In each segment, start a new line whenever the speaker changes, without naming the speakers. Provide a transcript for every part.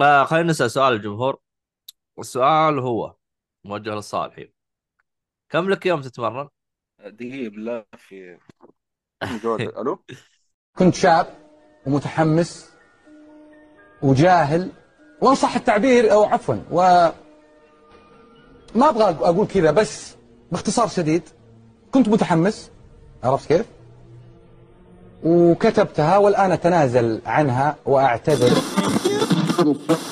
فخلينا نسأل سؤال الجمهور السؤال هو موجه للصالحين كم لك يوم تتمرن؟
دقيقة بالله في ألو؟
كنت شاب ومتحمس وجاهل وإن صح التعبير أو عفوا و ما أبغى أقول كذا بس باختصار شديد كنت متحمس عرفت كيف؟ وكتبتها والآن أتنازل عنها وأعتذر.
Thank you.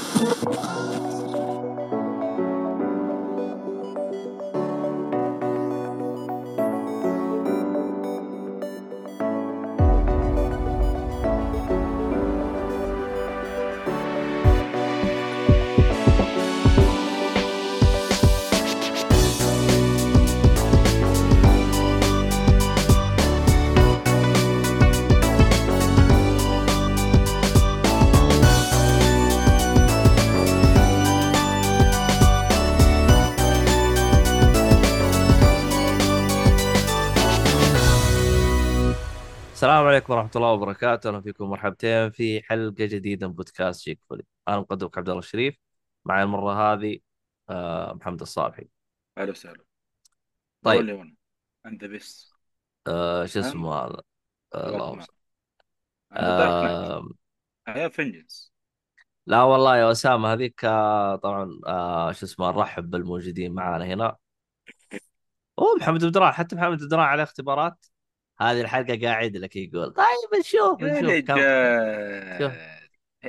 ورحمة الله وبركاته. أهلا فيكم مرحبتين في حلقة جديدة من بودكاست شيك فولي. أنا مقدمك عبد الله الشريف معي المرة هذه آه، محمد الصالحي.
أهلا وسهلا.
طيب.
the beast
آه، شو اسمه هذا؟ آه، اللهم صل. آه،
هي vengeance
لا والله يا أسامة هذيك آه، طبعا آه، شو اسمه نرحب بالموجودين معنا هنا. أوه محمد بدران حتى محمد بدران عليه اختبارات. هذه الحلقة قاعد لك يقول طيب نشوف نشوف كم شوف.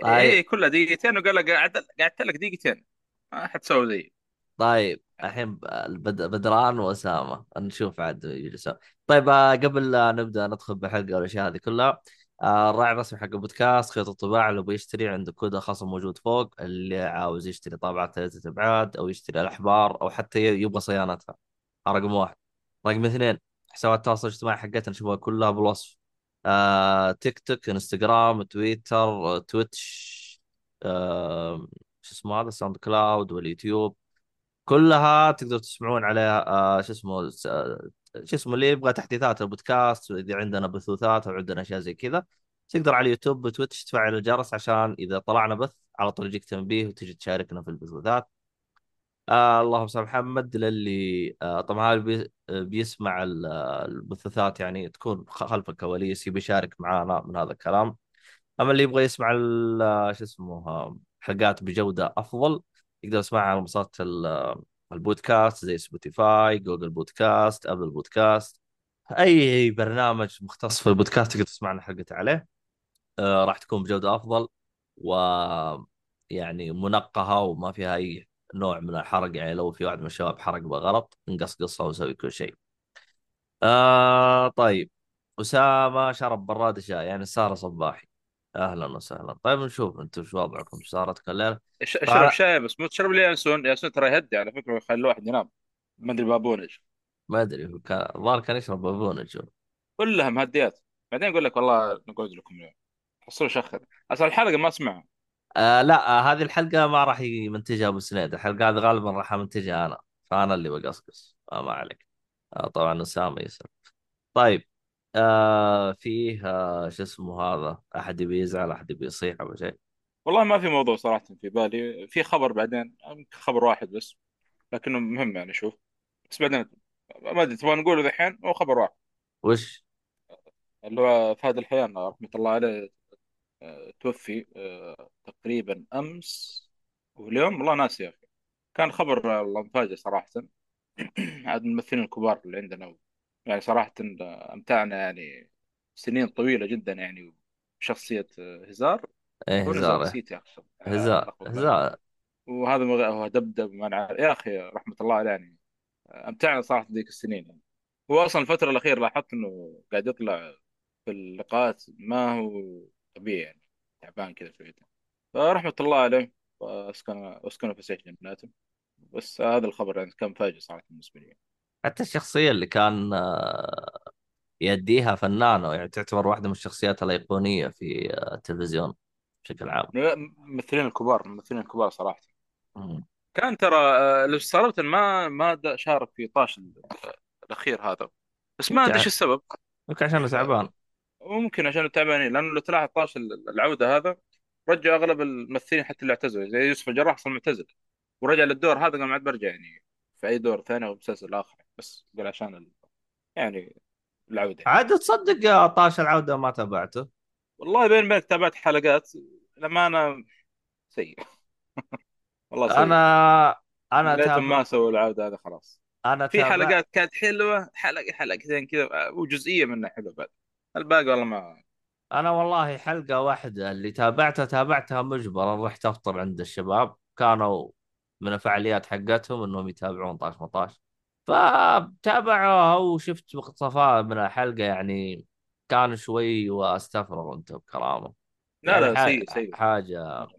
طيب.
هي كلها دقيقتين وقال لك قعدت قعدت لك دقيقتين. ما حتسوي زي
طيب الحين بد- بدران وأسامة. نشوف عاد يجلسون طيب آه، قبل لا نبدأ ندخل بالحلقة والاشياء هذه كلها آه، الراعي الرسمي حق البودكاست خيط الطباعة اللي بيشتري عنده كود خصم موجود فوق اللي عاوز يشتري طابعات ثلاثة أبعاد أو يشتري الأحبار أو حتى يبغى صيانتها. رقم واحد. رقم اثنين. حسابات التواصل الاجتماعي حقتنا شوفوها كلها بالوصف. آه، تيك توك انستغرام تويتر تويتش آه، شو اسمه هذا؟ ساوند كلاود واليوتيوب. كلها تقدروا تسمعون عليها آه شو اسمه شو اسمه اللي يبغى تحديثات البودكاست إذا عندنا بثوثات أو عندنا أشياء زي كذا تقدر على اليوتيوب وتويتش تفعل الجرس عشان إذا طلعنا بث على طول يجيك تنبيه وتجي تشاركنا في البثوثات. آه اللهم صل محمد للي آه طبعا بي بيسمع ال- آه، البثوثات يعني تكون خلف الكواليس يبي يشارك معنا من هذا الكلام. أما اللي يبغى يسمع آه، شو اسمه آه، حلقات بجودة أفضل يقدر يسمعها على منصات ال- آه، البودكاست زي سبوتيفاي جوجل بودكاست ابل بودكاست أي برنامج مختص في البودكاست تقدر تسمعنا حلقته عليه. آه، راح تكون بجودة أفضل و يعني منقهة وما فيها أي نوع من الحرق يعني لو في واحد من الشباب حرق بغلط نقصقصها ونسوي كل شيء. آه طيب. أسامة شرب براد شاي يعني سارة صباحي. أهلا وسهلا. طيب نشوف أنتم شو وضعكم؟ صارت الليلة
اش- اشرب
طبعا
شاي بس مو تشرب لي ينسون ينسون ترى يهدي على فكرة ويخلي الواحد ينام. ما أدري بابونج.
ما أدري هو كان الظاهر كان يشرب بابونه شو
كلها مهديات. بعدين يقول لك والله نقعد لكم اليوم. حصلوا شخر أصل الحلقة ما اسمعها
آه لا آه هذه الحلقة ما راح يمنتجها أبو سنيد الحلقة هذه غالبا راح امنتجها أنا. فأنا اللي بقصقص. آه ما عليك. آه طبعا أسامة يسر طيب آه فيه آه شو اسمه هذا؟ أحد يبي يزعل أحد يبي يصيح أو شيء؟
والله ما في موضوع صراحة في بالي. في خبر بعدين يمكن خبر واحد بس لكنه مهم يعني شوف. بس بعدين ما أدري تبغى نقوله ذحين؟ هو خبر واحد.
وش؟
اللي هو فهد الحيان رحمة الله عليه توفي آه، تقريبا أمس. واليوم والله ناسي يا أخي. كان خبر والله مفاجئ صراحة. عاد من الممثلين الكبار اللي عندنا. يعني صراحة أمتعنا يعني سنين طويلة جدا يعني بشخصية آه، هزار. إيه
هزار.
نسيت يا أخي. آه،
هزار. هزار.
وهذا مغ- هو دبدب ما يا أخي رحمة الله عليه يعني أمتعنا صراحة ذيك السنين. يعني هو أصلا الفترة الأخيرة لاحظت إنه قاعد يطلع في اللقاءات ما هو طبيعي يعني. تعبان كذا شويتين فرحمة الله عليه. واسكن اسكنه في سجن جناته بس هذا الخبر يعني كان فاجئ صراحة بالنسبة لي.
حتى الشخصية اللي كان آه يديها فنانة يعني تعتبر واحدة من الشخصيات الأيقونية في آه التلفزيون بشكل عام.
الممثلين الكبار الممثلين الكبار صراحة.
مم.
كان ترى آه، لو استغربت ما ما شارك في طاش ال- الأخير هذا. بس ما أدري إيش السبب.
يمكن عشان تعبان.
ممكن عشان تعبانين لأنه لو تلاحظ طاش ال- العودة هذا رجعوا أغلب الممثلين حتى اللي اعتزلوا زي يوسف الجراح أصلا معتزل ورجع للدور هذا قال ما عاد برجع يعني في أي دور ثاني أو مسلسل آخر بس قال عشان ال... يعني العودة. يعني.
عاد تصدق يا طاش العودة ما تابعته؟
والله بين بينك تابعت حلقات لما أنا سيء. والله سيء.
أنا
أنا
تابع
ما سووا العودة هذا خلاص.
أنا
في
تابع
حلقات كانت حلوة حلقه حلقتين كذا وجزئية منها حلوة بعد. الباقي والله ما
أنا والله حلقة واحدة اللي تابعتها تابعتها مجبرا رحت أفطر عند الشباب. كانوا من الفعاليات حقتهم إنهم يتابعون طاش مطاش. فتابعوها وشفت مقتطفات من الحلقة. يعني كان شوي واستفرغ أنت بكرامه
لا
يعني
لا سيء سيء.
حاجة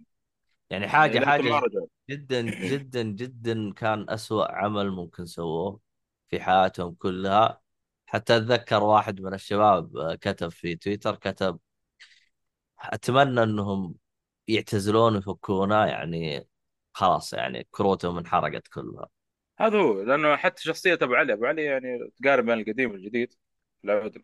يعني
يعني حاجة ما حاجة
جدا جدا جدا كان أسوأ عمل ممكن سووه في حياتهم كلها. حتى أتذكر واحد من الشباب آه، كتب في تويتر كتب أتمنى أنهم يعتزلون ويفكونا. يعني خلاص يعني كروتهم انحرقت كلها.
هذا هو لأنه حتى شخصية أبو علي أبو علي يعني تقارب بين القديم والجديد.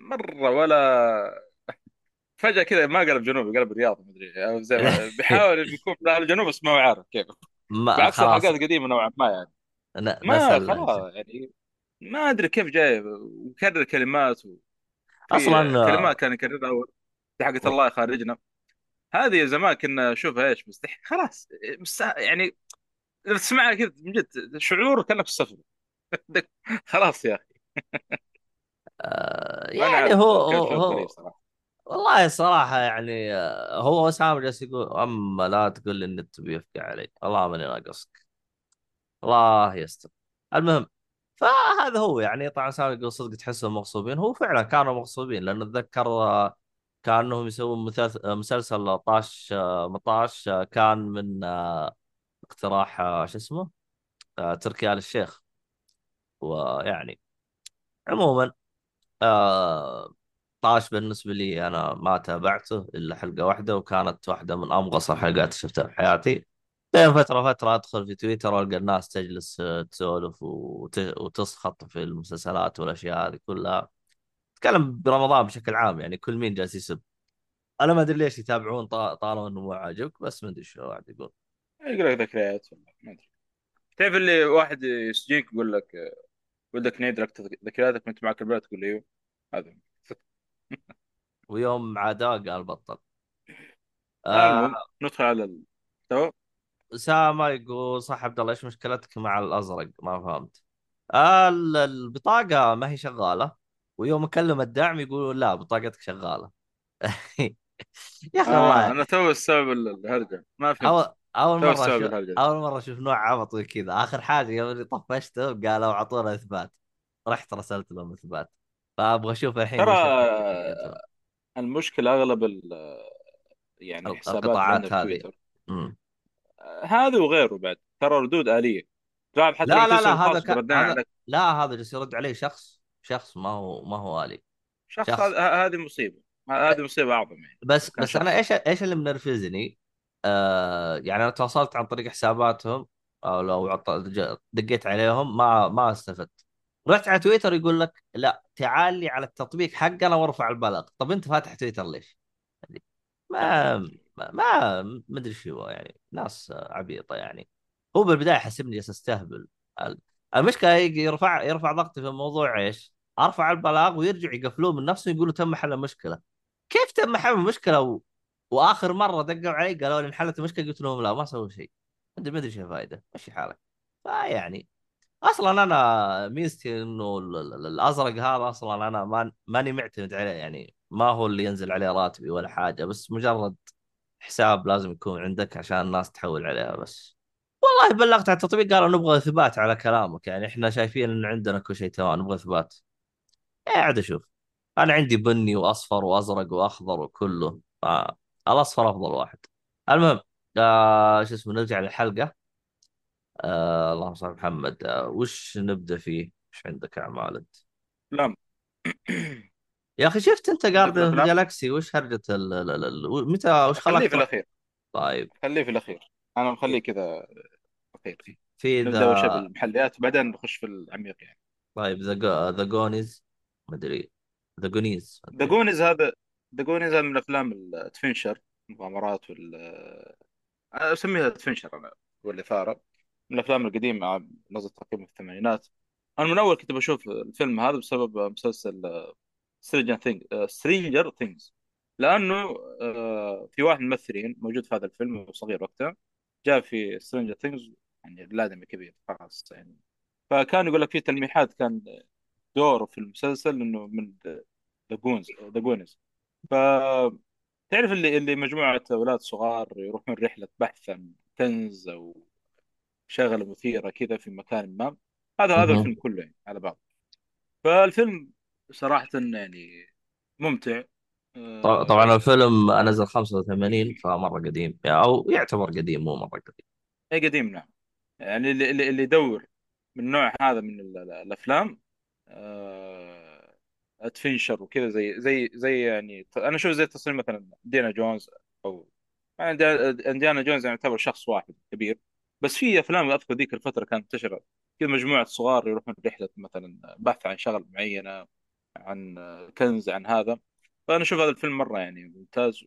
مرة ولا فجأة كذا ما قلب جنوبي قلب رياضي مدري أو زي ما بيحاول يكون في الجنوب بس ما هو عارف كيف.
ما
بعكس الحلقات القديمه نوعا ما يعني. ما خلاص يعني. ما أدري كيف جاي وكرر كلمات وفي
أصلا
كلمات كان يكررها أول حقت الله يخرجنا هذه زمان كنا نشوفها إيش مستحيل خلاص بس يعني تسمعها كذا من جد شعور كأنك في السفر. خلاص يا أخي.
آه، يعني هو هو, والله صراحة يعني آه، هو اسامه جالس يقول أما لا تقول لي النت بيفقع علي والله ماني ناقصك. الله يستر. المهم فهذا هو يعني طبعا سامي صدق تحسهم مغصوبين. هو فعلا كانوا مغصوبين لأنه أتذكر آه، كأنهم يسوون آه، مسلسل طاش آه، مطاش كان من اقتراح شو اسمه؟ تركي آل الشيخ. ويعني عموما طاش بالنسبة لي أنا ما تابعته إلا حلقة واحدة وكانت واحدة من أمغص الحلقات اللي شفتها في حياتي. بين فترة فترة أدخل في تويتر وألقى الناس تجلس آه، تسولف وت... وتسخط في المسلسلات والأشياء هذه كلها. تكلم برمضان بشكل عام يعني كل مين جالس يسب. أنا ما أدري ليش يتابعون طا- طالما إنه مو عاجبك بس ما أدري شو واحد يقول.
يقول لك ذكريات ما أدري. تعرف اللي واحد يسجينك يقول لك ودك نعيد لك ذكرياتك وأنت معك البلد تقول له أيوه هذا.
ويوم عاداه قال بطل.
المهم
آه
ندخل على المحتوى
أسامة يقول صح عبد الله إيش مشكلتك مع الأزرق؟ ما فهمت. آه ال- البطاقة ما هي شغالة. ويوم أكلم الدعم يقولوا لا بطاقتك شغالة. يا
آه
والله
أنا تو السبب الهرجة. ما
أول
فهمت
أول
السبب
أشوف
الهرجة.
أول مرة أشوف نوع عبط كذا آخر حاجة يوم اللي طفشته قالوا أعطونا إثبات. رحت رسلت لهم إثبات. فأبغى أشوف الحين
ترى المشكلة أغلب ال- يعني
القطاعات
في
هذه.
آه، هذا وغيره بعد. ترى ردود آلية. تعرف حتى
لا لا لا هذا ك... هذا
عليك.
لا هذا جالس يرد عليه شخص شخص ما هو ما هو آلي.
شخص
شخص.
هذه مصيبة. ه- هذه مصيبة أعظم يعني.
بس بس أنا
شخص
إيش إيش اللي منرفزني؟ آه يعني أنا تواصلت عن طريق حساباتهم أو لو عط- دقيت عليهم ما ما استفدت. رحت على تويتر يقول لك لا تعال لي على التطبيق حقنا وارفع البلاغ. طب أنت فاتح تويتر ليش؟ ما. ما ما أدري شو هو يعني ناس عبيطة يعني. هو بالبداية حسبني أستهبل. ال- المشكلة يرفع يرفع ضغطي في الموضوع إيش؟ أرفع البلاغ ويرجع يقفلوه من نفسه يقولوا تم حل المشكلة. كيف تم حل المشكلة؟ و... وآخر مرة دقوا علي قالوا لي انحلت المشكلة قلت لهم لا ما سووا شيء. ما أدري إيش الفائدة. مشي حالك. فيعني أصلا أنا ميزتي إنه ال- ال- الأزرق هذا أصلا أنا ما ماني معتمد عليه يعني. ما هو اللي ينزل عليه راتبي ولا حاجة بس مجرد حساب لازم يكون عندك عشان الناس تحول عليها بس والله بلغت على التطبيق قالوا نبغى إثبات على كلامك يعني إحنا شايفين إن عندنا كل شيء تمام نبغى إثبات قاعد أشوف أنا عندي بني وأصفر وأزرق وأخضر وكله آه. الاصفر أفضل واحد المهم آه شو اسمه نرجع للحلقة آه اللهم صل محمد آه وش نبدأ فيه؟ وش عندك اعمال انت؟
لا
يا أخي شفت أنت
Guardian
Galaxy وش هرجة ال ال ال متى وش
خليه
خلاك
في
تروح؟
الأخير.
طيب.
خليه في الأخير. أنا مخليه كذا أخير.
في ذا
بالمحليات وبعدين نخش في العميق يعني.
طيب the The Goonies. ما أدري. The Goonies.
The Goonies هذا The Goonies هذا من أفلام ال adventure المغامرات وال أسميها adventure أنا والاثاره من الأفلام القديمة نزلت تقريبا في الثمانينات. أنا من أول كنت بشوف الفيلم هذا بسبب مسلسل Stranger Thing Stranger Things لأنه آه، في واحد من الممثلين موجود في هذا الفيلم صغير وقتها جاء في Stranger Things يعني الادمي كبير خلاص يعني. فكان يقول لك في تلميحات كان دوره في المسلسل إنه من The Goonies The Goonies ف تعرف اللي اللي مجموعة أولاد صغار يروحون رحلة بحث عن كنز أو شغلة مثيرة كذا في مكان ما؟ هذا هذا. الفيلم كله يعني على بعض. فالفيلم صراحة يعني ممتع.
ط- طبعا
آه،
الفيلم نزل 85 فمرة قديم. أو يعتبر قديم مو مرة قديم.
اي قديم نعم. يعني اللي اللي اللي يدور من النوع هذا من ال- ال- الأفلام آه، ادفنشر وكذا زي زي زي يعني ت- أنا أشوف زي تصميم مثلا دينا جونز أو يعني دي- انديانا جونز يعني يعتبر شخص واحد كبير بس في أفلام اذكر ذيك الفترة كانت منتشره كذا مجموعة صغار يروحون رحلة مثلا بحث عن شغله معينة. عن كنز عن هذا فأنا أشوف هذا الفيلم مرة يعني ممتاز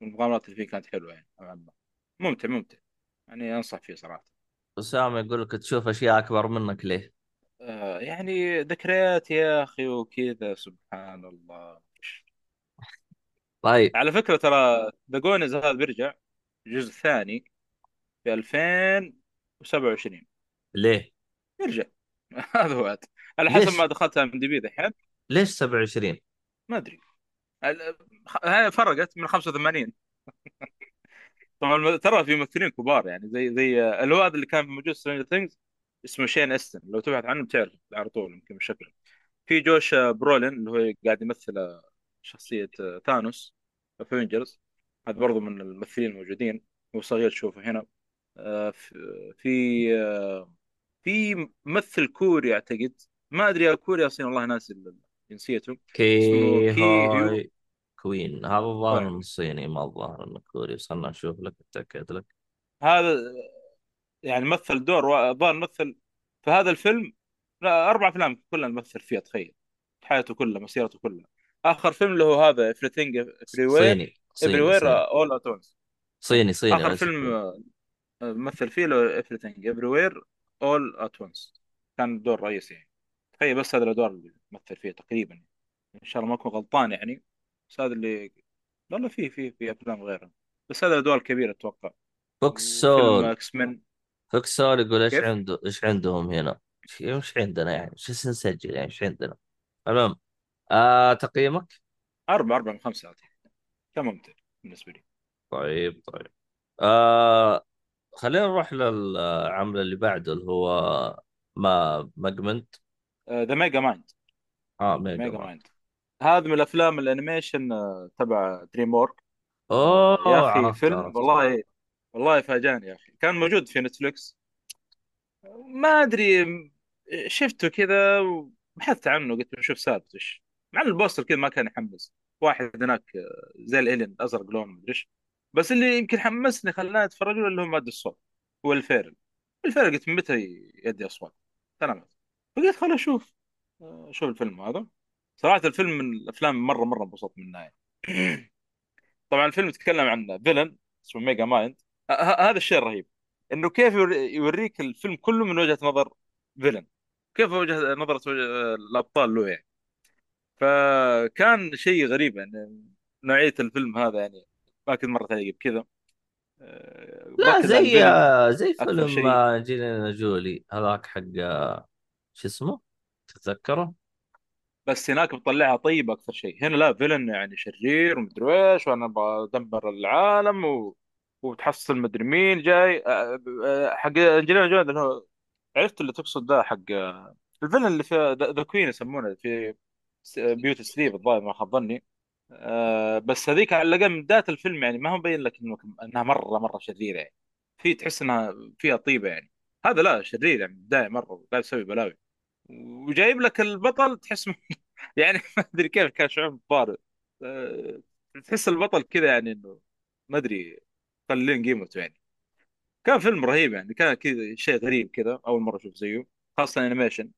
والمغامرات اللي فيه كانت حلوة يعني نوعاً ما. ممتع ممتع يعني أنصح فيه صراحة
اسامه يقول لك تشوف أشياء أكبر منك ليه؟
آه يعني ذكريات يا أخي وكذا سبحان الله
طيب
على فكرة ترى The Goonies هذا بيرجع الجزء الثاني في 2027
ليه؟
يرجع هذا هو. على حسب؟ ما دخلت IMDb دحين
ليش 27؟
ما أدري. هاي فرقت من 85 طبعا ترى في ممثلين كبار يعني زي زي الواد اللي كان موجود Stranger Things اسمه Sean Astin لو تبحث عنه بتعرف على طول يمكن بشكل في Josh Brolin اللي هو قاعد يمثل شخصية Thanos Avengers هذا برضو من الممثلين الموجودين. هو صغير تشوفه هنا. آه، في في آه، في ممثل كوري أعتقد. ما أدري يا كوري أصلا والله ناسي جنسيته. اسمه Ke
Huy Quan. هذا الظاهر
طيب.
انه صيني ما الظاهر إنه كوري. بس خلنا نشوف لك اتاكد لك.
هذا يعني مثل دور الظاهر مثل في هذا الفيلم لا أربع أفلام كلها مثل فيها تخيل. حياته كلها مسيرته كلها. آخر فيلم اللي هو هذا
صيني صيني
everywhere
صيني
all at once.
صيني صيني آخر
فيلم آه، مثل فيه له everything everywhere all at once. كان دور رئيسي. يعني تخيل بس هذا الأدوار اللي مثل فيها تقريبا. إن شاء الله ما أكون غلطان يعني. بس هذا اللي لا لا في في في أفلام غيره بس هذا الادوار الكبيره أتوقع.
فوكسول
إكس مان
فوكسول يقول
إيش؟
عنده إيش عندهم هنا؟ إيش عندنا يعني؟ إيش نسجل يعني؟ إيش عندنا؟ المهم آه تقييمك؟
أربعة أربعة من خمسة أعطيه كان ممتع بالنسبة لي.
طيب طيب. آه خلينا نروح للعمل اللي بعده اللي هو ما ماجمنت.
ذا ميجا مايند آه
ميجا
ميجا
مان.
مايند هذا من الأفلام الأنيميشن آه، تبع دريم وورك آه، يا
اوه
أخي
عرفت
فيلم
عرفت.
والله والله فاجأني يا أخي. كان موجود في Netflix. ما أدري شفته كذا وبحثت عنه قلت بشوف سالفته إيش. مع إن ال poster كذا ما كان يحمس. واحد هناك آه، زي ال alien ازرق لون مدري إيش. بس اللي يمكن حمسني خلاني أتفرج له اللي هو مؤدي الصوت هو Will Ferrell Will Ferrell قلت من متى يؤدي أصوات؟ سلامات. فقلت خل أشوف آه، أشوف الفيلم هذا. صراحة الفيلم من الأفلام مرة مرة انبسطت منها يعني طبعا الفيلم يتكلم عن villain اسمه Megamind هذا الشيء الرهيب إنه كيف يوري- يوريك الفيلم كله من وجهة نظر villain كيف وجهة نظرة وجه الأبطال له يعني. فكان شيء غريب يعني نوعية الفيلم هذا يعني. ما كنت مرة ثانية بكذا آه،
لا زي زي فيلم آه، Angelina Jolie هذاك حق آه، شو اسمه؟ تتذكره؟
بس هناك بتطلعها طيبة أكثر شيء. هنا لا villain يعني شرير ومدري إيش وأنا بدمر العالم و... وتحصل مدري مين جاي. حق Angelina Jolie اللي هو عرفت اللي تقصد ده حق ال villain اللي في the queen يسمونه في Beauty Sleep الظاهر ما خاب ظني. بس هذيك على الأقل من بدايه الفيلم يعني ما هو مبين لك إنه إنها مرة مرة شريرة يعني. في تحس إنها فيها طيبة يعني. هذا لا شرير يعني من البدايه مرة قاعد يسوي بلاوي. وجايب لك البطل تحس يعني ما أدري كيف كان شعور طارئ آه تحس البطل كذا يعني إنه ما أدري قليل قيمته يعني. كان فيلم رهيب يعني كان كذا شيء غريب كذا أول مرة أشوف زيه خاصة انيميشن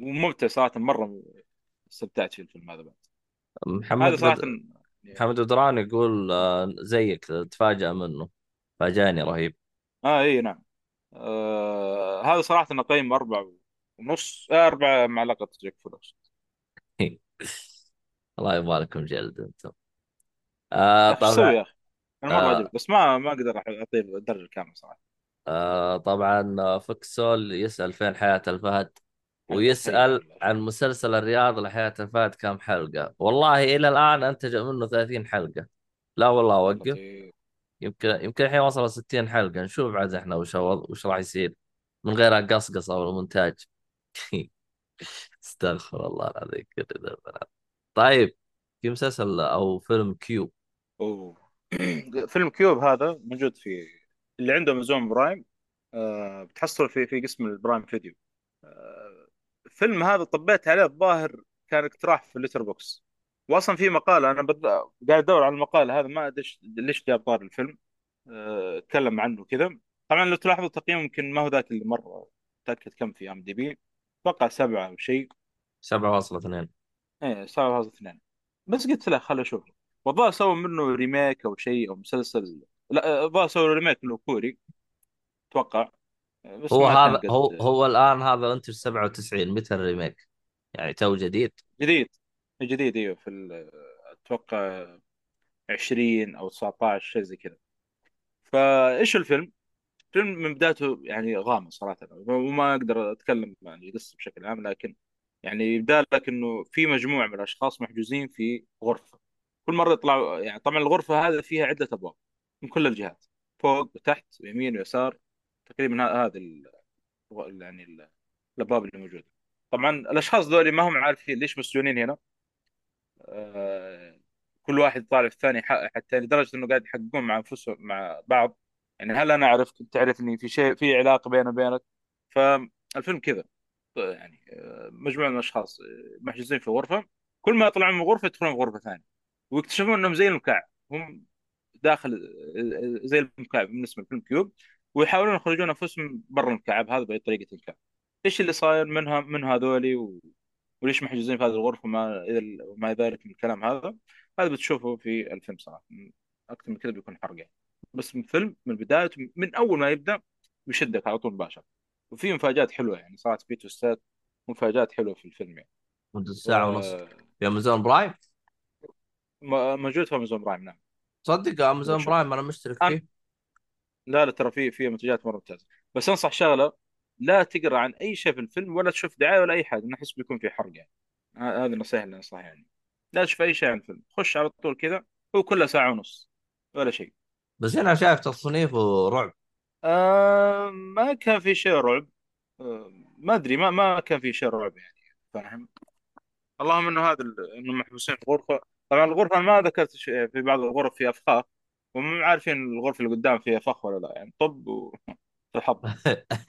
وممتع صراحة مرة استمتعت في الفيلم هذا بعد. هذا
محمد
صراحة
بد... محمد بدران يقول آه، زيك تفاجأ منه. فاجأني رهيب.
آه إي نعم. آه هذا صراحة أنا قيم أربعة ونص آه أربعة مع لقطة جاك فلوس
الله يبغى لكم جلد أنتم. آه طبعا.
يا أخي؟ أنا مره
آه.
بس ما ما أقدر اعطيه الدرجة الكاملة صراحة.
آه طبعا آه، فوكسول يسأل فين حياة الفهد؟
الله
عن مسلسل الرياض لحياة الفهد كم حلقة؟ والله إلى الآن أنتج منه 30 حلقة. لا والله
يا
وقف
لطيف
يمكن يمكن الحين وصل 60 حلقة. نشوف عاد إحنا وش وش راح يصير. من غير القصقصة والمونتاج استغفر الله العظيم. طيب في مسلسل أو فيلم Cube
أوه. فيلم Cube هذا موجود في اللي عنده Amazon Prime. آه بتحصل في في قسم ال Prime Video. آه الفيلم هذا طبيت عليه الظاهر كان اقتراح في ال Letterboxd واصلا في مقاله أنا بد... قاعد أدور على المقاله هذا ما أدري ليش جاب طار الفيلم. آه، أتكلم عنه كذا. طبعا لو تلاحظوا التقييم يمكن ما هو ذاك اللي مرة تاكد كم في IMDb. أتوقع سبعة أو شيء.
7.2
إيه سبعة هذا اثنين. بس قلت له خل أشوف. والله سووا منه remake أو شيء أو مسلسل لا الظاهر سووا remake له كوري. أتوقع. بس
هو هذا
قد
هو هو الآن هذا انتج 97 متى ال remake؟ يعني تو جديد؟
جديد. جديد إيوه في ال- أتوقع 20 أو 19 شيء زي كذا. فايش الفيلم؟ فيلم من بدايته يعني غامض صراحة. وما أقدر أتكلم عن القصة بشكل عام لكن يعني يبدأ لك إنه في مجموعة من الأشخاص محجوزين في غرفة. كل مرة يطلعوا يعني طبعا الغرفة هذه فيها عدة أبواب من كل الجهات فوق وتحت ويمين ويسار تقريبا هذه ال- يعني ال- الأبواب اللي موجودة. طبعا الأشخاص ذولي ما هم عارفين ليش مسجونين هنا. آه، كل واحد طالع في الثاني ح- حتى لدرجة إنه قاعد يحققون مع أنفسهم مع بعض. يعني هل أنا اعرفك تعرفني في شيء في علاقة بيني وبينك؟ فالفيلم كذا. يعني آه، مجموعة من الأشخاص آه، محجوزين في غرفة. كل ما يطلعون من غرفة يدخلون غرفة ثانية. ويكتشفون إنهم زي المكعب. هم داخل آه، زي المكعب بالنسبة لفيلم كيوب. ويحاولون يخرجون أنفسهم برا المكعب. هذا بأي طريقة كان. إيش اللي صاير منها من هذولي؟ وليش محجوزين في هذه الغرفة؟ وما وما ذلك من الكلام هذا. هذا بتشوفه في الفيلم صراحة. أكثر من كذا بيكون حرق يعني. بس من فيلم من بدايته من أول ما يبدأ بيشدك على طول مباشرة. وفي مفاجآت حلوة يعني صارت في توستات مفاجآت حلوة في الفيلم يعني.
مدة
و...
ساعة ونص. في Amazon
Prime؟ موجود في Amazon Prime نعم.
صدق
Amazon
Prime أنا مشترك
أنا...
فيه؟
لا لا ترى في في منتجات مرة ممتازة. بس أنصح شغلة لا تقرأ عن أي شيء في الفيلم ولا تشوف دعاية ولا أي حاجة أنا احس بيكون في حرق يعني. ه- هذه النصيحه اللي انصحها يعني. لا تشوف أي شيء عن الفيلم. خش على طول كذا هو كله ساعة ونص ولا شيء.
بس هنا شايف تصنيفه رعب.
آه ما كان في شيء رعب. آه ما أدري ما ما كان في شيء رعب يعني فاهم؟ اللهم إنه هذا انهم محبوسين في غرفة. طبعا الغرفة ما ذكرت في بعض الغرف فيها افخاخ ومو عارفين الغرفة اللي قدام فيها فخ ولا لا يعني طب وتحط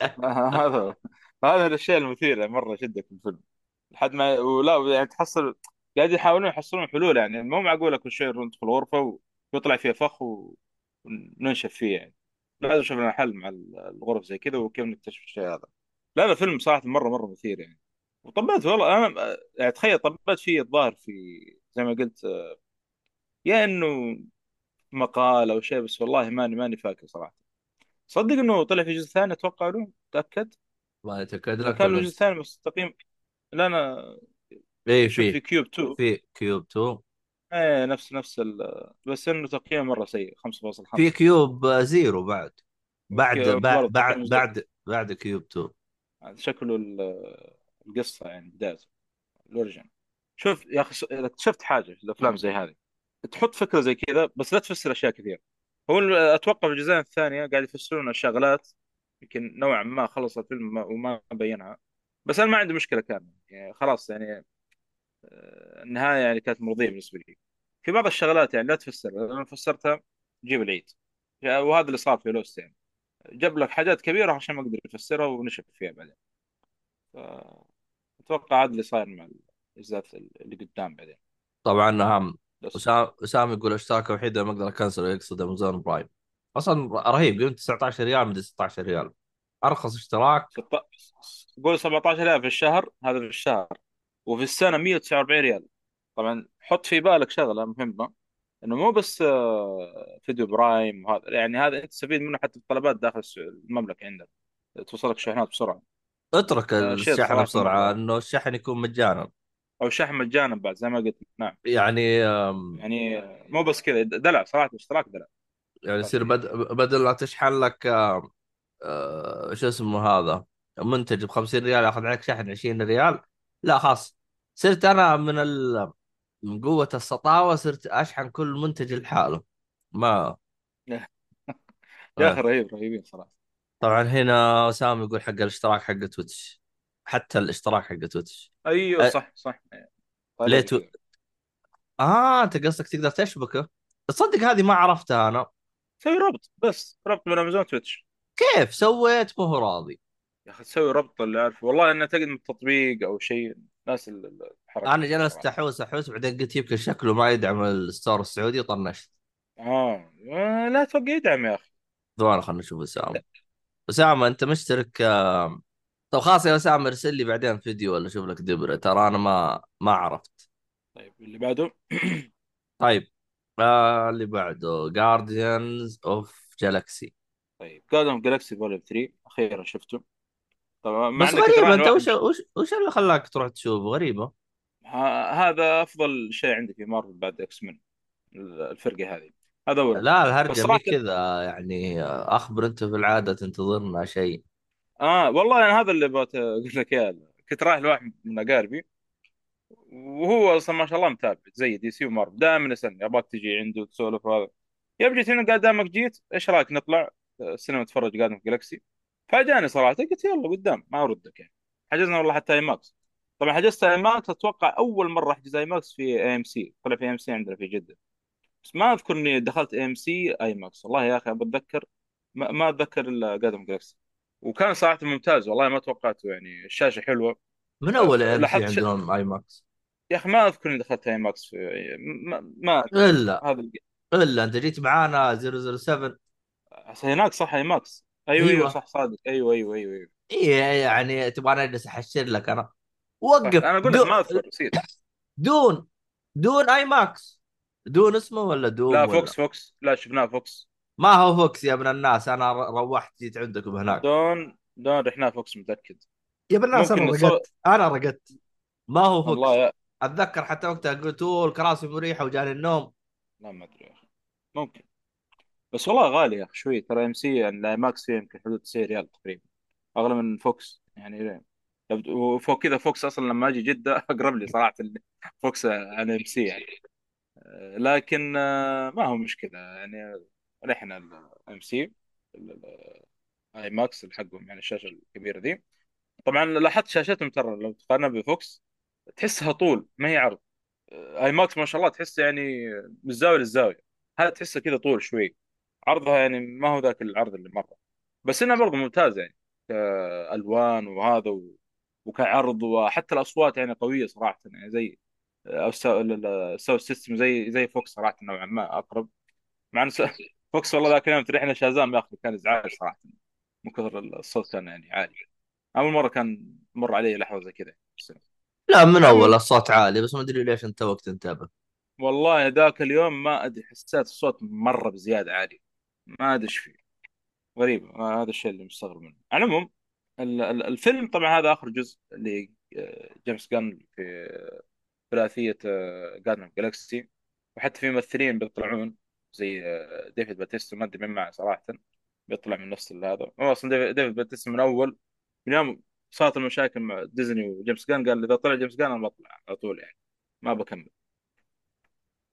هذا هذا الشيء المثير يعني مرة يشدك في الفيلم. لحد ما ولا يعني تحصل قاعد يحاولون يحصلون حلول يعني. مو معقولة كل شيء ندخل غرفه ويطلع فيها فخ و- وننشف فيه يعني. لازم نشوف لنا حل مع الغرف زي كذا وكيف نكتشف الشيء هذا. لا لا فيلم صراحة مرة مرة مثير يعني. وطبيت والله أنا يعني تخيل طبيت فيه الظاهر في زي ما قلت يا إنه مقال أو شيء بس والله ماني ماني فاكر صراحة. صدق إنه طلع في جزء ثاني أتوقع له؟ تأكد؟
ما يتاكد
اذا
لك
كان له جزء ثاني بس تقييم لا أنا
إيه
شوف
في
في Cube 2
في Cube 2
إيه نفس نفس ال... بس إنه تقييم مرة سيء
في
5.5
Cube Zero بعد. بعد بعد بعد بعد, بعد Cube 2
هذا شكله ال- القصة يعني بدايته ال origin شوف يا أخي إذا اكتشفت حاجة في الأفلام زي هذه تحط فكرة زي كذا بس لا تفسر أشياء كثير هو أتوقع في الجزئين الثانية قاعد يفسرون الشغلات يمكن نوعا ما خلص الفيلم ما- وما بينها. بس أنا ما عندي مشكلة كاملة. يعني خلاص يعني آه، النهاية يعني كانت مرضية بالنسبة لي. في بعض الشغلات يعني لا تفسر لما فسرتها جيب العيد. يعني وهذا اللي صار في Lost يعني. جاب لك حاجات كبيرة عشان ما قدر يفسرها ونشب فيها بعدين. فاتوقع هذا اللي صاير مع الاجزاء اللي قدام بعدين.
طبعا هم
بس.
اسام اسام يقول اشتراك وحيد ما أقدر اكنسل يقصد Amazon Prime. أصلا رهيب قيمته 19 ريال مدري 16 ريال. أرخص اشتراك.
قول 17000 في الشهر هذا في الشهر. وفي السنة 149 ريال. طبعا حط في بالك شغلة مهمة إنه مو بس آه، فيديو برايم وهذا يعني هذا أنت تستفيد منه حتى الطلبات داخل المملكة عندك. توصلك شحنات بسرعة.
اترك
آه،
الشحن
بسرعة
إنه الشحن يكون مجانا.
أو شحن مجانا بعد زي ما قلت. نعم.
يعني
يعني مو بس كذا دلع صراحة الاشتراك دلع.
يعني يصير. بد... بدل لا تشحن لك آه، شو اسمه هذا منتج ب 50 ريال ياخذ عليك شحن 20 ريال لا خلاص. صرت أنا من ال... من قوة السطاوة صرت أشحن كل منتج لحاله. ما
يا أخي
آه.
رهيب رهيبين صراحة.
طبعا هنا أسامة يقول حق الاشتراك حق Twitch. حتى الاشتراك حق Twitch.
أيوه
أه
صح صح. طيب.
ليه
لي
تو...
كذا
آه أنت قصدك تقدر تشبكه؟ تصدق هذه ما عرفتها أنا.
سوي ربط بس ربط من Amazon Twitch.
كيف؟ سويت ما هو راضي.
يا أخي تسوي ربط اللي عارف والله إنه تقدم التطبيق أو شيء. ناس ال-
الحركة
أنا
جلست أحوس أحوس بعدين قلت يمكن شكله ما يدعم ال store السعودي وطنشت
آه. لا توقع يدعم يا أخي.
ثواني خلنا نشوف أسامة. أسامة أنت مشترك طب خلاص يا أسامة ارسل لي بعدين فيديو ولا أشوف لك دبرة. ترى أنا ما ما عرفت.
طيب اللي بعده؟
طيب آه اللي بعده Guardians of Galaxy
طيب Guardians Galaxy Volume 3 أخيرا شفته. طبعا
بس
رايح أنت
وش وش وش اللي خلاك تروح تشوف غريبة.
ه- هذا أفضل شيء عندي في مارفل بعد X Men الفرقة هذه. هذا اولا
لا
بس
الهرجة مي كذا يعني أخبر أنت في العادة تنتظرنا شيء.
آه والله أنا هذا اللي أقول لك إياه. كنت رايح لواحد من أقاربي وهو أصلا ما شاء الله متابع زي DC و Marvel. دائما يسألني أبغاك تجي عنده وتسولف هذا يوم جيت هنا قال دامك جيت إيش رأيك نطلع؟ آه، السينما نتفرج Guardians of Galaxy فاجأني صراحة. قلت يلا قدام ما أردك يعني. حجزنا والله حتى IMAX. طبعا حجزت IMAX أتوقع أول مرة أحجز IMAX في AMC طلع في AMC عندنا في جدة. بس ما أذكر إني دخلت AMC IMAX. والله يا أخي بتذكر ما, ما أتذكر إلا Guardians Galaxy وكان صراحة ممتاز والله ما توقعته يعني. الشاشة حلوة.
من
أول AMC.
عندهم IMAX؟
يا أخي ما أذكر إني دخلت IMAX في ما, ما
الا
هذا
إلا أنت جيت معانا 007
هناك صح IMAX. أيوه أيوه
أيوه.
صح صادق. أيوه أيوه أيوه, أيوة.
إيه يعني تبغى اجلس أحشر لك
أنا؟
وقف.
أنا أقول لك ما أذكر نسيت
Dune Dune IMAX. Dune اسمه ولا Doom
لا
ولا؟
VOX VOX. لا شفناه VOX.
ما هو VOX يا ابن الناس أنا روحت جيت عندكم هناك.
Dune Dune رحناه VOX متأكد.
يا ابن الناس
أنا
رقدت. أنا رقدت. ما هو VOX.
يا
أتذكر حتى وقتها قلت أوه الكراسي مريحة وجاني النوم.
لا ما أدري يا أخي. ممكن. بس والله غالي يا أخي شوي. ترى AMC ال IMAX فيه يمكن حدود 90 ريال تقريبا أغلى من VOX يعني وفوق كذا VOX أصلا لما أجي جدة أقرب لي صراحة VOX عن AMC يعني. لكن آه، ما هو مشكلة. يعني رحنا ال AMC IMAX حقهم يعني الشاشة الكبيرة دي. طبعا لاحظت شاشتهم ترى لو تقارنها ب VOX تحسها طول ما هي عرض. IMAX ما شاء الله تحس يعني من الزاوية للزاوية. هذا تحسه كذا طول شوي. عرضها يعني ما هو ذاك العرض اللي مرة. بس إنها برضه ممتازة يعني كألوان وهذا و... وكعرض وحتى الأصوات يعني قوية صراحة يعني زي أو ال sound system زي زي VOX صراحة نوعا ما أقرب. مع إن VOX والله ذاك اليوم رحنا Shazam يا أخي كان إزعاج صراحة من كثر الصوت كان يعني عالي. أول مرة كان مر علي لحظة زي كذا.
لا من أول الصوت عالي بس ما أدري ليش انت وقت انتبه.
والله ذاك اليوم ما أدري حسيت الصوت مرة بزيادة عالي. ما أدري إيش فيه. غريب آه، هذا الشيء اللي مستغرب منه. على العموم ال- ال- الفيلم طبعا هذا آخر جزء لجيمس جان في ثلاثية Guardians Galaxy وحتى في ممثلين بيطلعون زي آه، ديفيد باتيستا ما أدري من معه صراحة. بيطلع من نفس هذا. هو أصلا ديفيد باتيستا من أول من يوم صارت المشاكل مع ديزني وجيمس جان قال إذا طلع جيمس جان أنا بطلع على طول يعني. ما بكمل.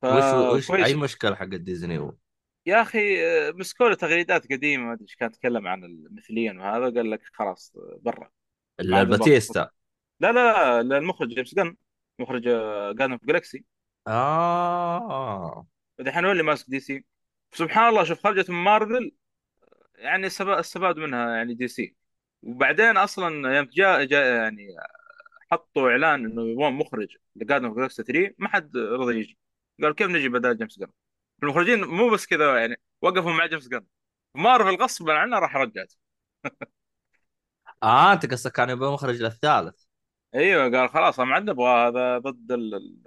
وش وش
أي
مشكلة حق ديزني هو
يا أخي آه، مسكوا له تغريدات قديمة ما أدري إيش كانت تتكلم عن المثليين وهذا قال لك خلاص آه، برا
الباتيستا.
لا لا لا المخرج جيمس جن مخرج جان اوف جالكسي
آه.
الحين هو اللي ماسك DC؟ سبحان الله شوف خرجت من مارفل يعني استفا- استفاد منها يعني DC. وبعدين أصلا يوم جاء جاء يعني حطوا إعلان إنه يبغون مخرج ل Guardians of Galaxy 3 ما حد رضى يجي. قال كيف نجي بدال جيمس جن المخرجين مو بس كذا يعني وقفوا مع جيمس جن مارفل غصبا عنه راح رجعت.
آه أنت قصدك كان يبغى مخرج للثالث.
أيوه قال خلاص ما عاد نبغى هذا ضد ال- ال-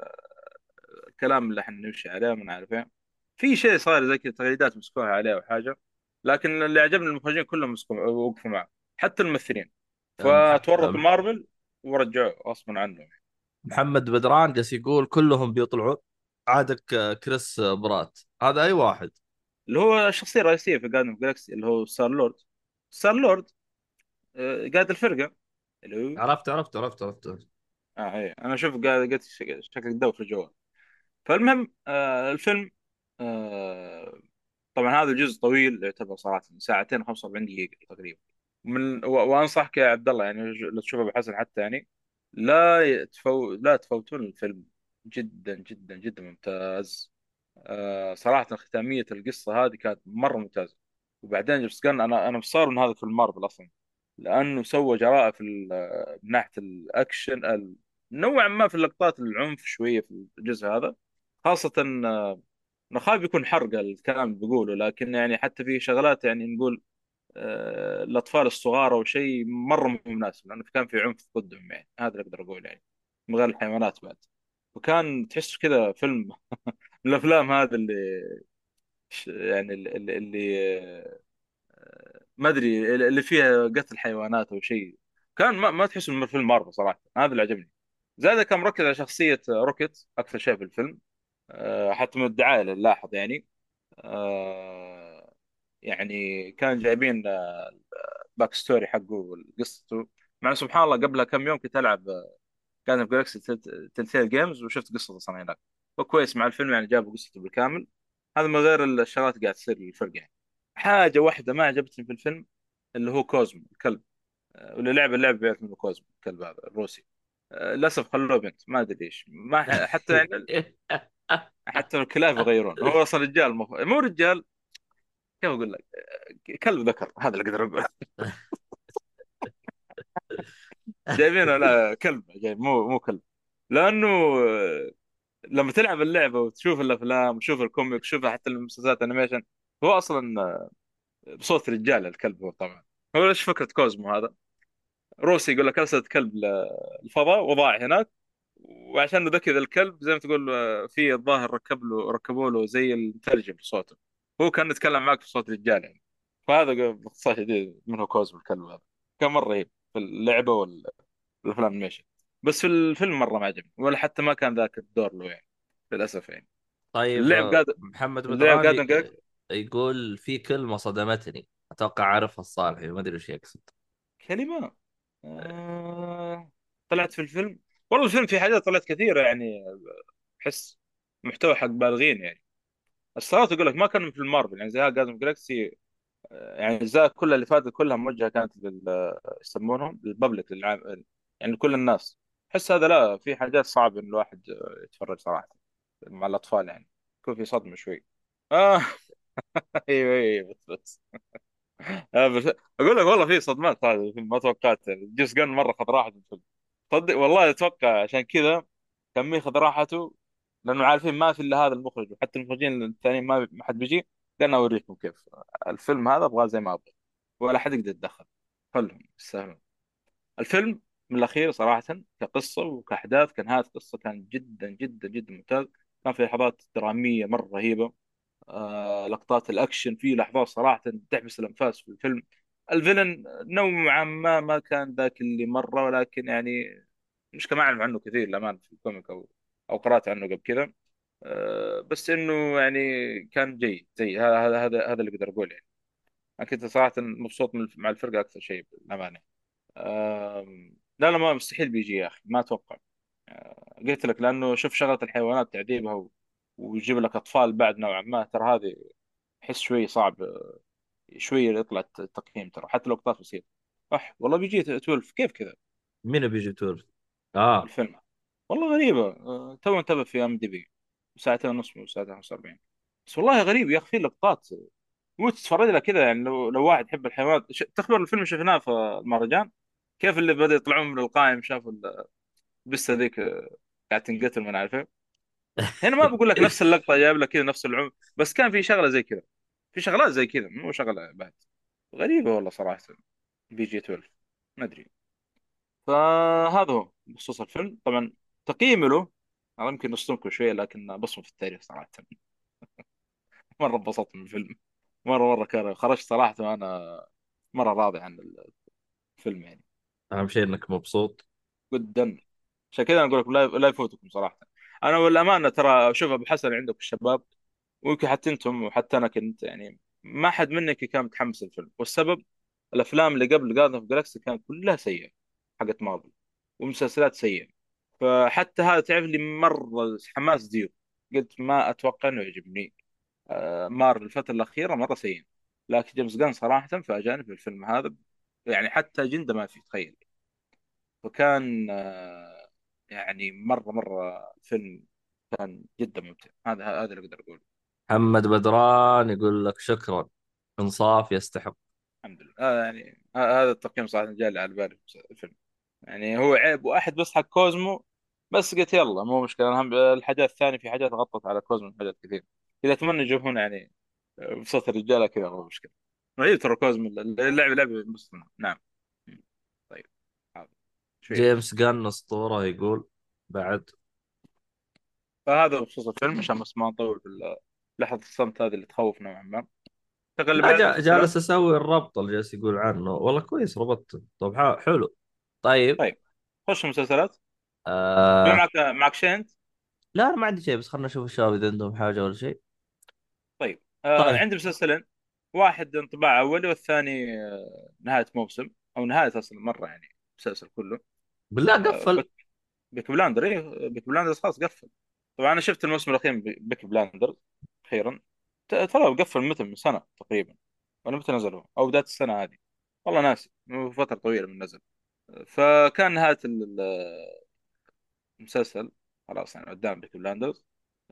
الكلام اللي إحنا نمشي عليه ما نعرف إيه في شيء صار زي كذا تغريدات مسكوها عليه أو حاجة لكن اللي عجبني المخرجين كلهم مسكوا وقفوا معه حتى الممثلين. فتورط مارفل ورجعوه غصبا عنه.
محمد بدران جالس يقول كلهم بيطلعوا. عادك كريس برات. هذا أي واحد؟
اللي هو الشخصيه الرئيسيه في Guardians Galaxy اللي هو Star Lord Star Lord قائد الفرقة. اللي هو
عرفت عرفت عرفت عرفت
آه إيه. أنا أشوف قاعد قلت شكلك دو في الجوال. فالمهم آه الفيلم آه طبعا هذا جزء طويل يعتبر صراحة ساعتين و45 دقيقة تقريبا. من و- وأنصحك يا عبد الله يعني لو تشوفه ابو حسن حتى يعني لا يتفو... لا تفوتون الفيلم. جدا جدا جدا ممتاز. آه صراحة ختامية القصة هذه كانت مرة ممتازة. وبعدين جيمس جن أنا أنا مصار من هذا فيلم مارفل أصلا لأنه سوى جراءه في من ناحية الأكشن ال- نوعا ما في اللقطات العنف شوية في الجزء هذا. خاصة آه، أنا خايف يكون حرق الكلام اللي بقوله لكن يعني حتى في شغلات يعني نقول آه، الأطفال الصغار أو شيء مرة مو مناسب لأنه كان في عنف ضدهم يعني. هذا اللي أقدر أقول يعني من غير الحيوانات بعد. وكان تحس كذا فيلم من الأفلام هذا اللي يعني اللي, اللي آه، ما أدري اللي فيها قتل حيوانات أو شيء. كان ما, ما تحس إنه فيلم مارفل صراحة. هذا اللي عجبني. زائد كان مركز على شخصية روكيت أكثر شيء في الفيلم. آه، حتى من الدعاية اللي يعني. آه، يعني كان جايبين back story حقه قصته مع سبحان الله قبلها كم يوم كنت ألعب كان في Galaxy Telltale Games وشفت قصته أصلا هناك. وكويس مع الفيلم يعني جابوا قصته بالكامل. هذا من غير الشغلات قاعد تصير للفرق يعني. حاجة واحدة ما عجبتني في الفيلم اللي هو كوزمو الكلب. آه، واللي لعب اللعبه بيعرف منه كوزمو الكلب هذا الروسي. آه، للأسف خلوه بنت ما أدري ليش. ما حتى يعني حتى الكلاب يغيرون. هو أصلا رجال مف... مو رجال. كيف أقول لك؟ آه، كلب ذكر هذا اللي أقدر أقول جايبينه لا كلب جايب مو مو كلب. لأنه لما تلعب اللعبة وتشوف الأفلام وتشوف ال comic وتشوف حتى المسلسلات animation هو أصلا بصوت رجال الكلب هو طبعا. هو إيش فكرة كوزمو هذا؟ روسي يقول لك أرسلت كلب للفضاء وضاع هناك وعشان ذكي ذا الكلب زي ما تقول في الظاهر ركب له ركبوا له زي المترجم في صوته هو كان يتكلم معك في صوت رجال يعني. فهذا باختصار شديد من هو كوزمو الكلب هذا. كان مرة رهيب. في اللعبة وال- والأفلام animation بس في الفيلم مرة ما عجبني ولا حتى ما كان ذاك الدور له يعني للأسف يعني.
طيب
اللعب قاعد
محمد
اللعب
يقول في كلمة صدمتني أتوقع عارفها الصالحي ما أدري وش يقصد.
كلمة؟ آه... طلعت في الفيلم؟ والله الفيلم في حاجات طلعت كثيرة يعني أحس محتوى حق بالغين يعني. الصراحة أقول لك ما كان في المارفل يعني زي جاردن جلاكسي يعني الأجزاء كلها اللي فاتت كلها موجهة كانت لل يسمونهم للببليك للعام يعني لكل الناس. أحس هذا لا في حاجات صعب إن الواحد يتفرج صراحة مع الأطفال يعني. يكون في صدمة شوي. آه. أيوه أيوه بس بس. آه بس أقول لك والله في صدمات هذا ما توقعت. جيمس جن مرة خذ راحته في الفيلم. صدق والله أتوقع عشان كذا كان ميخذ راحته لأنه عارفين ما في إلا هذا المخرج وحتى المخرجين الثانيين ما حد بيجي. قالنا اوريكم كيف. الفيلم هذا أبغاه زي ما أبغى ولا حد يقدر يتدخل. خلهم يستاهلون. الفيلم من الأخير صراحة كقصة وكأحداث كنهايه قصة كان جدا جدا جدا ممتاز. كان في لحظات درامية مرة رهيبة. آه لقطات الأكشن في لحظات صراحة تحبس الأنفاس في الفيلم. ال villain نوعا ما ما كان ذاك اللي مرة ولكن يعني مش ما اعرف عنه كثير للأمانة في ال comic أو أو قرأت عنه قبل كذا. بس إنه يعني كان جيد زي هذا هذا هذا اللي أقدر أقوله يعني. أنا كنت صراحة مبسوط من مع الفرقة أكثر شيء للامانه آم، لا لا ما مستحيل PG يا أخي ما أتوقع. آه، قلت لك لأنه شوف شغلة الحيوانات تعذيبها و- ويجيب لك أطفال بعد نوعا ما ترى هذه أحس شوي صعب آه، شوي يطلع التقييم ترى حتى لو لقطات بسيطه صح والله PG 12 كيف كذا؟
مين PG تور آه.
الفيلم. والله غريبة. آه، تو انتبه في IMDb. ساعتين ونص وساعتين 45 بس والله غريب يا أخي في لقطات مو تتفرج لها كذا يعني لو لو واحد يحب الحيوانات. تخبر الفيلم شفناه في المهرجان؟ كيف اللي بدأ يطلعون من القائم شافوا البسة ذيك آه، قاعد تنقتل ما إيه. هنا ما بقول لك نفس اللقطة جايب لك كذا نفس العمر بس كان في شغلة زي كذا. في شغلات زي كذا مو شغلة بعد. غريبة والله صراحة. بي جي 12 ما أدري. فهذا هو بخصوص الفيلم. طبعا تقييمي له أنا يمكن نصدمكم شوية لكن بصمة في التاريخ صراحة. مرة انبسطت من الفيلم. مرة مرة كان خرجت صراحة وأنا مرة راضي عن الفيلم يعني.
أهم شيء إنك مبسوط.
جدا. عشان كذا أنا أقول لك لا يفوتكم صراحة. أنا والأمانة ترى شوف أبو حسن عندك الشباب ويمكن حتى أنتم وحتى أنا كنت يعني ما حد منك كان متحمس الفيلم والسبب الأفلام اللي قبل Guardians of Galaxy كانت كلها سيئة حقت مارفل ومسلسلات سيئة. فحتى هذا تعرف لي مرة حماس zero. قلت ما أتوقع إنه يعجبني. آه، مارفل الفترة الأخيرة مرة سيء لكن جيمس جان صراحة فاجأني في الفيلم هذا. يعني حتى اجنده ما في تخيل. فكان آه، يعني مرة مرة الفيلم كان جدا ممتع. هذا هذا اللي أقدر أقوله.
محمد بدران يقول لك شكرا. إنصاف يستحق.
الحمد لله. آه يعني هذا التقييم صراحة جاء لي على بالي في الفيلم. يعني هو عيب واحد بس حق كوزمو. بس قلت يلا مو مشكلة. أنا هم الحاجات الثانية في حاجات غطت على كوزمو حاجات كثير. إذا اتمنى يجيبون يعني بصوت الرجالة كذا مو مشكلة. رهيب ترى كوزمو اللعبه لعبه بس نعم. طيب. شوي.
جيمس جان أسطورة يقول بعد.
فهذا بخصوص الفيلم عشان بس ما نطول في لحظة الصمت هذه اللي تخوف نوعا ما.
جالس أسوي الربط اللي جالس يقول عنه. والله كويس ربطت. طب حلو. طيب.
طيب. خش المسلسلات.
آه
معك معك شيء أنت؟
لا أنا ما عندي شيء بس خلنا نشوف الشباب إذا عندهم حاجة ولا شيء
طيب آه
طيب.
عندي مسلسلين. واحد انطباع اولي والثاني آه نهاية موسم أو نهاية أصلا مرة يعني المسلسل كله.
بالله
آه،
قفل.
Peaky Blinder إيه Peaky Blinders خلاص قفل. طبعا أنا شفت الموسم الأخير Peaky Blinders أخيرا. ترى قفل متى؟ من سنة تقريبا. ولا متى نزل هو أو بداية السنة هذه. والله ناسي فترة طويلة من نزل فكان نهاية المسلسل خلاص يعني قدام Peaky Blinders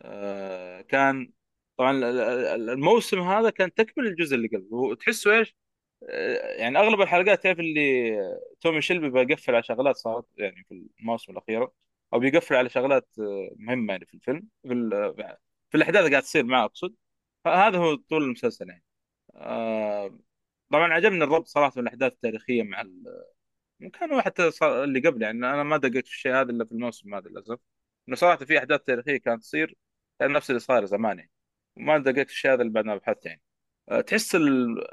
آه، كان طبعا ال- ال- الموسم هذا كان تكمل الجزء اللي قبل وتحسه إيش؟ آه، يعني أغلب الحلقات تعرف اللي تومي شيلبي بيقفل على شغلات صارت يعني في المواسم الاخيره أو بيقفل على شغلات آه، مهمة يعني في الفيلم في, في الأحداث اللي قاعد تصير معه أقصد. هذا هو طول المسلسل يعني. آه، طبعا عجبني الربط صراحة الأحداث التاريخية مع ال... كان حتى صار اللي قبل يعني أنا ما دققت في الشيء هذا إلا في الموسم هذا للأسف. انه صراحة في أحداث تاريخية كانت تصير كان نفس اللي صاير زمان يعني وما دققت في الشيء هذا اللي بعد ما بحثت يعني. أه، تحس.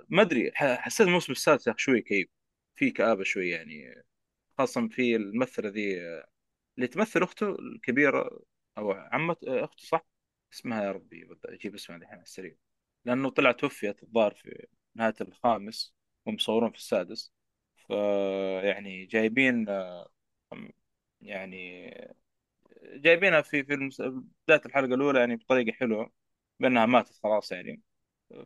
ما أدري حسيت الموسم السادس يا أخي شوي كئيب. في كآبة شوي يعني خاصة في الممثلة ذي اللي تمثل أخته الكبيرة أو عمة أه، أخته صح؟ اسمها يا ربي أجيب اسمها الحين على السريع. لأنه طلع توفيت الظاهر في نهاية الخامس ومصورون في السادس. يعني جايبين أه، يعني جايبينها في في المس- بداية الحلقة الأولى يعني بطريقة حلوة بأنها ماتت خلاص يعني.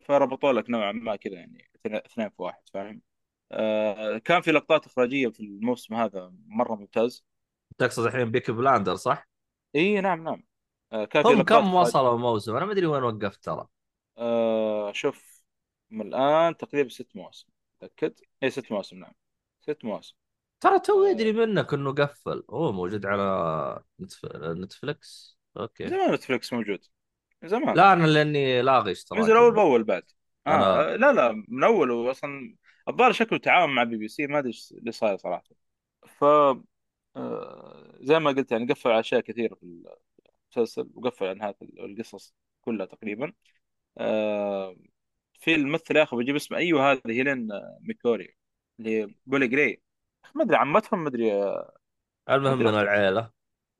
فربطوا لك نوعا ما كذا يعني اثنين في واحد فاهم؟ آه كان في لقطات إخراجية في الموسم هذا مرة ممتاز.
تقصد الحين Peaky Blinder صح؟
إي نعم نعم. آه كان
هم كم وصلوا الموسم؟ أنا ما أدري وين وقفت ترى.
آه شوف من الآن تقريبا ست مواسم متأكد إي ست مواسم نعم. ست مواسم.
ترى تو يدري منك إنه قفل. هو موجود على Netf... Netflix okay.
زمان Netflix موجود. زمان.
لا أنا لأني لاغي اشتراك
نزل أول بأول بعد. آه
أنا-
آه لا لا من أول أصلا الظاهر شكله تعاون مع بي بي سي ما أدري إيش اللي صاير صراحة. ف آه، زي ما قلت يعني قفل على أشياء كثيرة في المسلسل وقفل على نهاية القصص كلها تقريبا. آه، في الممثل يا أخي بجيب اسمه أيوه هذه هيلين آه، مكروري. اللي هي بولي جراي ما أدري عمتهم ما أدري
المهم من. العيلة.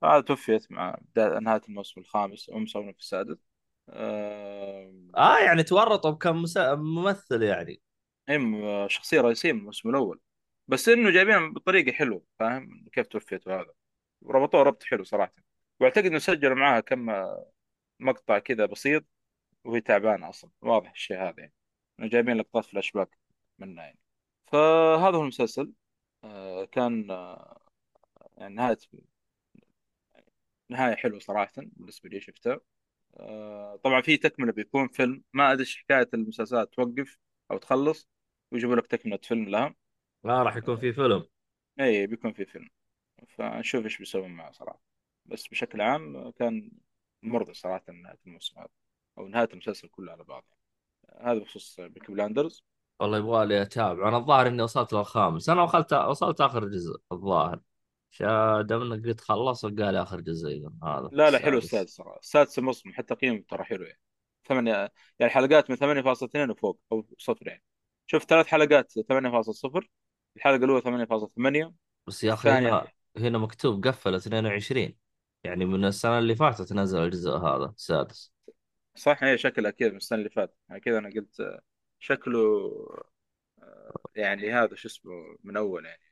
آه، توفيت مع بداية نهاية الموسم الخامس وهم مسوين في السادس. آه،
آه يعني تورطوا بكم مس... ممثل يعني.
هم شخصية رئيسية من الموسم الأول. بس إنه جايبينها بطريقة حلوة فاهم؟ كيف توفيت وهذا. وربطوها ربط حلو صراحة. وأعتقد إنه سجلوا معاها كم مقطع كذا بسيط وهي تعبانة أصلا. واضح الشيء هذا يعني. إنه جايبين لقطات فلاش باك منها يعني. فهذا هو المسلسل. آه، كان آه، يعني نهاية نهاية حلوة صراحة بالنسبة لي شفتها آه، طبعا في تكملة بيكون فيلم. ما أدري حكاية المسلسلات توقف أو تخلص ويجيبوا لك تكملة فيلم لها.
آه راح يكون في فيلم.
اي بيكون في فيلم. فنشوف إيش بيسوون معه صراحة. بس بشكل عام كان مرضي صراحة نهاية الموسم هذا أو نهاية المسلسل كله على بعض هذا بخصوص Peaky Blinders.
والله يبغى لي أتابع. أنا الظاهر إني وصلت للخامس. أنا وصلت وصلت آخر جزء الظاهر. دام إنك قلت خلص قال آخر جزء. هذا
لا لا حلو
السادس.
السادس صراحة السادس موسم حتى قيمه ترى حلو يعني. ثمانية يعني حلقات من 8.2 وفوق أو صفر يعني. شوف ثلاث حلقات 8.0 الحلقة الأولى 8.8
بس يا
أخي
هنا هنا مكتوب قفل 22 يعني من السنة اللي فاتت نزل الجزء هذا السادس.
صح هي شكلها كذا من السنة اللي فاتت. يعني كذا أنا قلت شكله آه، يعني هذا شو اسمه من أول يعني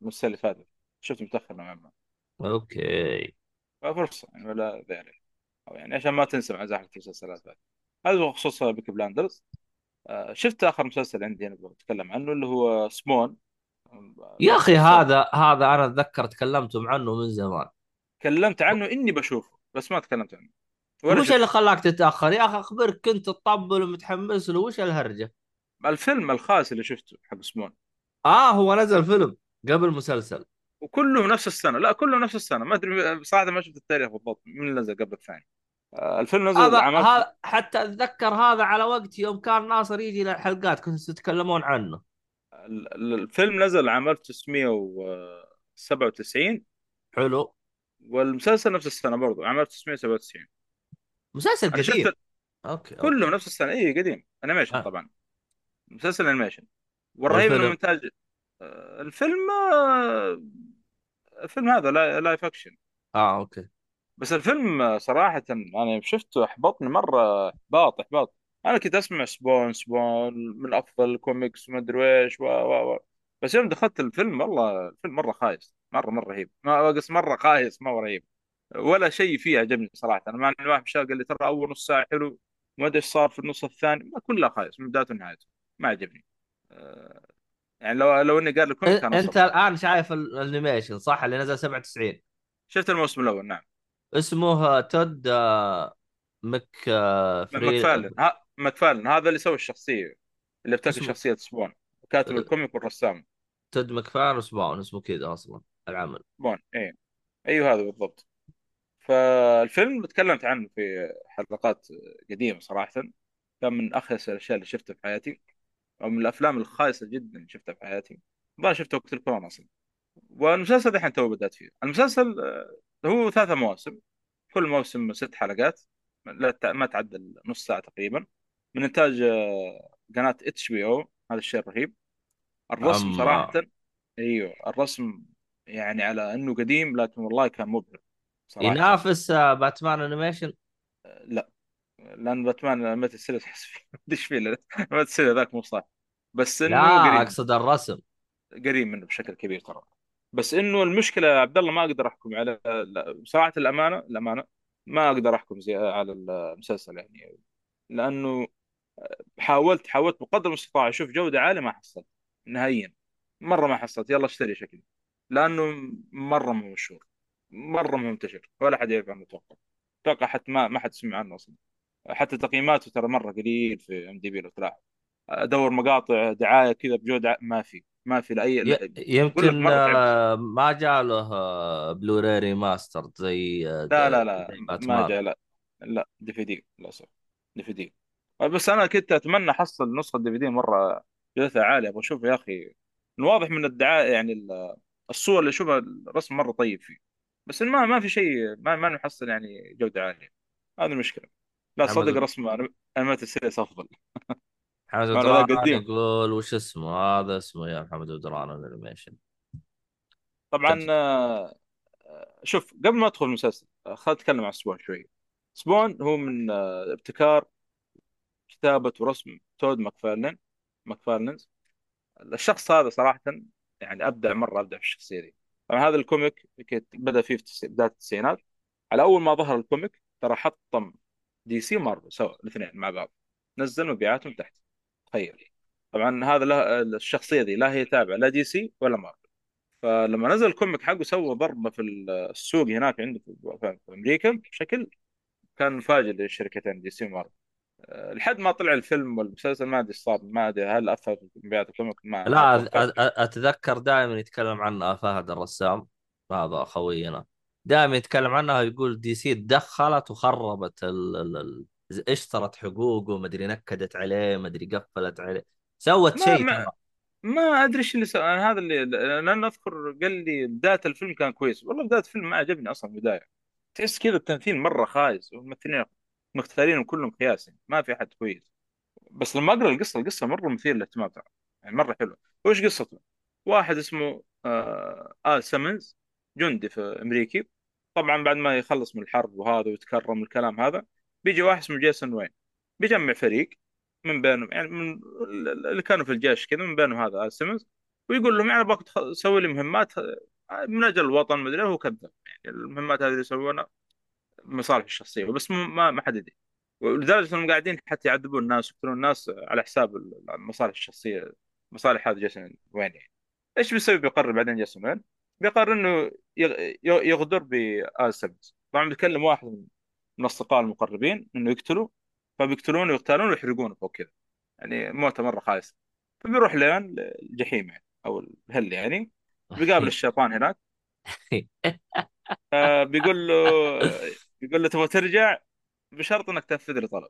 من السنة اللي فاتت. شفت متأخر نوعا ما.
okay.
فرصة يعني ولا ذلك. أو يعني عشان ما تنسى مع زحمه المسلسلات هذه. هذا بخصوص Peaky Blinders. آه، شفت آخر مسلسل عندي أنا بتكلم عنه اللي هو سمون
يا
أخي
هذا هذا أنا أتذكر تكلمتم عنه من زمان.
تكلمت عنه إني بشوفه بس ما تكلمت عنه.
وش اللي خلاك تتأخر؟ يا أخي أخبرك كنت تطبل ومتحمس له وش الهرجة؟
الفيلم الخاص اللي شفته حق سمون.
آه هو نزل فيلم قبل مسلسل.
وكله نفس السنة. لا كله نفس السنة. ما أدري صراحة ما شفت التاريخ بالضبط. من نزل قبل الثاني؟ آه، الفيلم نزل
هذا هذا حتى أتذكر هذا على وقت يوم كان ناصر يجي للحلقات كنتوا تتكلمون عنه.
ال- ال- الفيلم نزل عام 1997
حلو.
والمسلسل نفس السنة برضو عام 1997
مسلسل
أنا
قديم.
شفت
okay.
كله نفس السنة. اي قديم. animation
آه.
طبعا. مسلسل animation والرهيب
إنه
منتاج آه، الفيلم آه، الفيلم هذا لا- live action
آه okay.
بس الفيلم آه، صراحة أنا شفته أحبطني مرة. إحباط إحباط. أنا كنت أسمع Spawn Spawn من أفضل الكوميكس وما أدري إيش و و و. بس يوم دخلت الفيلم والله الفيلم مرة خايس. مرة مرة رهيب. ما بس مرة خايس ما هو رهيب. ولا شيء فيه عجبني صراحة. أنا مع واحد شاف قال لي ترى أول نص ساعة حلو ما أدري إيش صار في النص الثاني ما كلها خايس من بدايته لنهايته ما عجبني آه، يعني لو لو إني قال الكوميك كان
أنت
أصلا
الآن شايف ال- الأنيميشن صح؟ اللي نزل 97
شفت الموسم الأول نعم.
اسمه تود آه، مك آه، فري
ماكفارلن ها ماكفارلن هذا اللي سوى الشخصية اللي ابتكر
اسمه
شخصية سبون. كاتب
آه،
الكوميك والرسام.
تود مكفان وسباون اسمه كذا أصلا العمل.
Spawn إيه. أيوه هذا بالضبط. فالفيلم تكلمت عنه في حلقات قديمة صراحة. كان من أخيس الأشياء اللي شفتها في حياتي أو من الأفلام الخايسة جدا اللي شفتها في حياتي. ما شفته وقت الكورونا أصلا. والمسلسل الحين تو بدأت فيه. المسلسل آه، هو ثلاثة مواسم. كل موسم ست حلقات. لا ما تعدى نص ساعة تقريبا. من إنتاج آه، قناة HBO. هذا الشيء الرهيب. الرسم صراحة
اما
أيوه الرسم يعني على إنه قديم لكن والله كان مبهر. صراحة.
ينافس آه، Batman animation؟
لا. لأن Batman Animated Series احس فيه. إيش فيه Animated Series ذاك مو صح. بس
لا
إنه قريب.
أقصد الرسم.
قريب منه بشكل كبير ترى. بس إنه المشكلة يا عبد الله ما أقدر أحكم على لا، صراحة الأمانة الأمانة ما أقدر أحكم زي على المسلسل يعني. لأنه حاولت حاولت بقدر المستطاع أشوف جودة عالية ما حصلت. نهائيا. مرة ما حصلت. يلا اشتري شكلي. لأنه مرة مو مشهور. مو منتشر ولا حد يعرف عنه أتوقع أتوقع حتى ما ما حد سمع عنه أصلا. حتى تقييماته ترى مرة قليل في IMDb لو تلاحظ. أدور مقاطع دعاية كذا بجودة ع- ما في ما في
لأي.
لا
يمكن آه، ما جاء له بلوراي زي
لا لا لا ما جاء لا لا DVD للاسف DVD بس أنا كنت أتمنى احصل نسخة DVD مرة جودتها عالية. أبغى اشوفها يا أخي واضح من الدعاية يعني ال- الصور اللي أشوفها الرسم مرة طيب فيه. بس ما ما في شيء ما ما نحصل يعني جودة عالية. هذه المشكلة. لا صدق رسم Animated Series أفضل.
محمد
قديم
يقول. وش اسمه؟ هذا اسمه يا محمد بدران ال animation.
طبعا آه، شوف قبل ما أدخل المسلسل آه، خلينا نتكلم عن Spawn شوي. Spawn هو من آه، ابتكار كتابة ورسم Todd McFarlane McFarlane الشخص هذا صراحة يعني أبدع مرة أبدع في الشخصية دي. طبعا هذا ال comic بدأ فيه في بداية التسعينات. على أول ما ظهر ال comic ترى حطم DC و Marvel سوا الاثنين مع بعض. نزل مبيعاتهم تحت. تخيل. طبعا هذا له الشخصية دي لا هي تابعة لا DC ولا مارفل. فلما نزل ال comic حقه سوى ضربة في السوق هناك عنده في أمريكا بشكل كان مفاجئ للشركتين DC و Marvel. لحد ما طلع الفيلم والمسلسل ما أدري إيش صار ما أدري هل أثر في مبيعات ال comic ما ما.
لا أ-
أتوقع.
أ- أتذكر دائما يتكلم عنها فهد الرسام هذا خوينا دائما يتكلم عنها يقول DC تدخلت وخربت ال... ال... ال... اشترت حقوقه مدري نكدت عليه مدري قفلت عليه. سوت
ما
شيء
ما ما أدري إيش اللي سوى أنا هذا اللي لأن أذكر قال لي بداية الفيلم كان كويس. والله بداية الفيلم ما عجبني أصلا بداية. تحس كذا التمثيل مرة خايس والممثلين مختارين كلهم خياس يعني ما في أحد كويس. بس لما أقرأ القصة القصة مرة مثيرة للاهتمام ترى يعني مرة حلوة. وش قصته؟ واحد اسمه آه آل سيمنز جندي في أمريكي. طبعا بعد ما يخلص من الحرب وهذا ويتكرم الكلام هذا بيجي واحد اسمه Jason Wynn. بيجمع فريق من بينهم يعني من اللي كانوا في الجيش كذا من بينهم هذا Al Simmons. ويقول لهم يعني ابغاك تسوي لي مهمات من أجل الوطن مدري هو كذب يعني المهمات هذه اللي يسوونها مصالح الشخصية بس ما ما حد يدري. ولدرجة إنهم قاعدين حتى يعذبون الناس ويقتلون الناس على حساب المصالح الشخصية. مصالح هذا Jason Wynn يعني؟ إيش بيسوي؟ بيقرر بعدين جيسون وين؟ بيقرر إنه يغ- يغدر بآل سيمنز طبعا بيكلم واحد من اصدقائه المقربين إنه يقتله فبيقتلونه ويغتالونه ويحرقونه فوق كذا. يعني موته مرة خايسه فبيروح لين الجحيم يعني أو الهل يعني. بيقابل الشيطان هناك. آه، بيقول له بيقول له تبغى ترجع؟ بشرط إنك تنفذ لي طلب.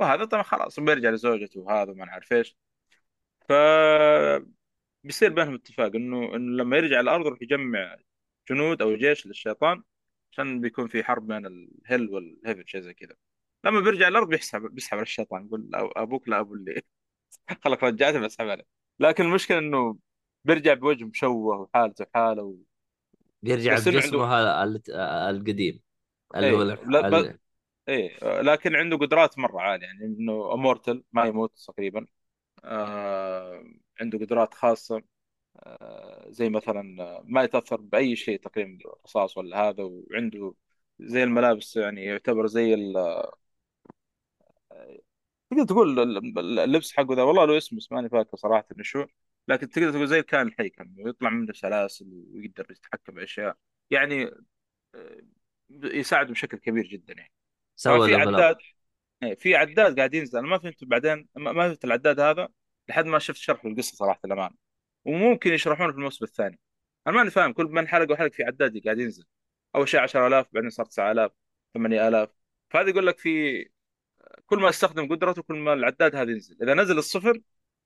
وهذا طبعا خلاص بيرجع لزوجته وهذا ما نعرف إيش. ف بيصير بينهم اتفاق إنه إنه لما يرجع الأرض يروح يجمع جنود أو جيش للشيطان عشان بيكون في حرب بين الهل والهيفن شيء زي كذا. لما بيرجع الأرض بيسحب بيسحب على الشيطان يقول أبوك لا أبو اللي خلك رجعته بسحب عليه. لكن المشكلة إنه بيرجع بوجه مشوه وحالته حالة و...
يرجع
بس إنه عنده
بجسمه هذا ال- القديم. اللي هو إيه
لا ب... إيه لكن عنده قدرات مرة عالية يعني إنه امورتل ما يموت تقريبا. آه... عنده قدرات خاصة. آه... زي مثلا آه، ما يتأثر بأي شيء تقريبا رصاص ولا هذا وعنده زي الملابس يعني يعتبر زي ال... تقدر تقول ال- ال- اللبس حقه ذا والله له اسم بس ماني فاكر صراحة إنه شو. لكن تقدر تقول زي الكائن الحي كان يطلع منه سلاسل ويقدر يتحكم بأشياء. يعني يساعد بشكل كبير جدا يعني.
سوى
في عداد إيه، في عداد قاعد ينزل. أنا ما فهمت بعدين ما فهمت العداد هذا لحد ما شفت شرح للقصة صراحة الأمانة. وممكن يشرحونه في الموسم الثاني. أنا ماني فاهم كل من حلقة وحلقة في عداد قاعد ينزل. أول شيء 10000 بعدين صار 9000 8000 فهذا يقول لك في كل ما استخدم قدرته كل ما العداد هذا ينزل. إذا نزل الصفر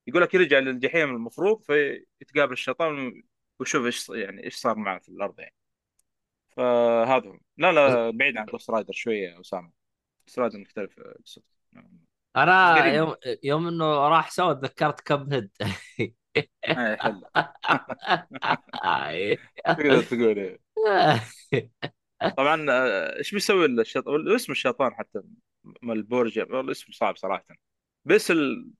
يقول لك يرجع للجحيم المفروض فيتقابل الشيطان ويشوف إيش يعني إيش صار معه في الأرض يعني. فهذا. هو لا لا بعيد عن Ghost Rider شوية يا أسامة. Ghost Rider مختلف قصته. بس أنا
يوم يوم إنه راح سوى تذكرت
Cuphead حل تقدر تقول إيه. طبعا آه، إيش بيسوي الشيطان اسم الشيطان حتى Malebolgia والله اسمه صعب صراحة. بس ال...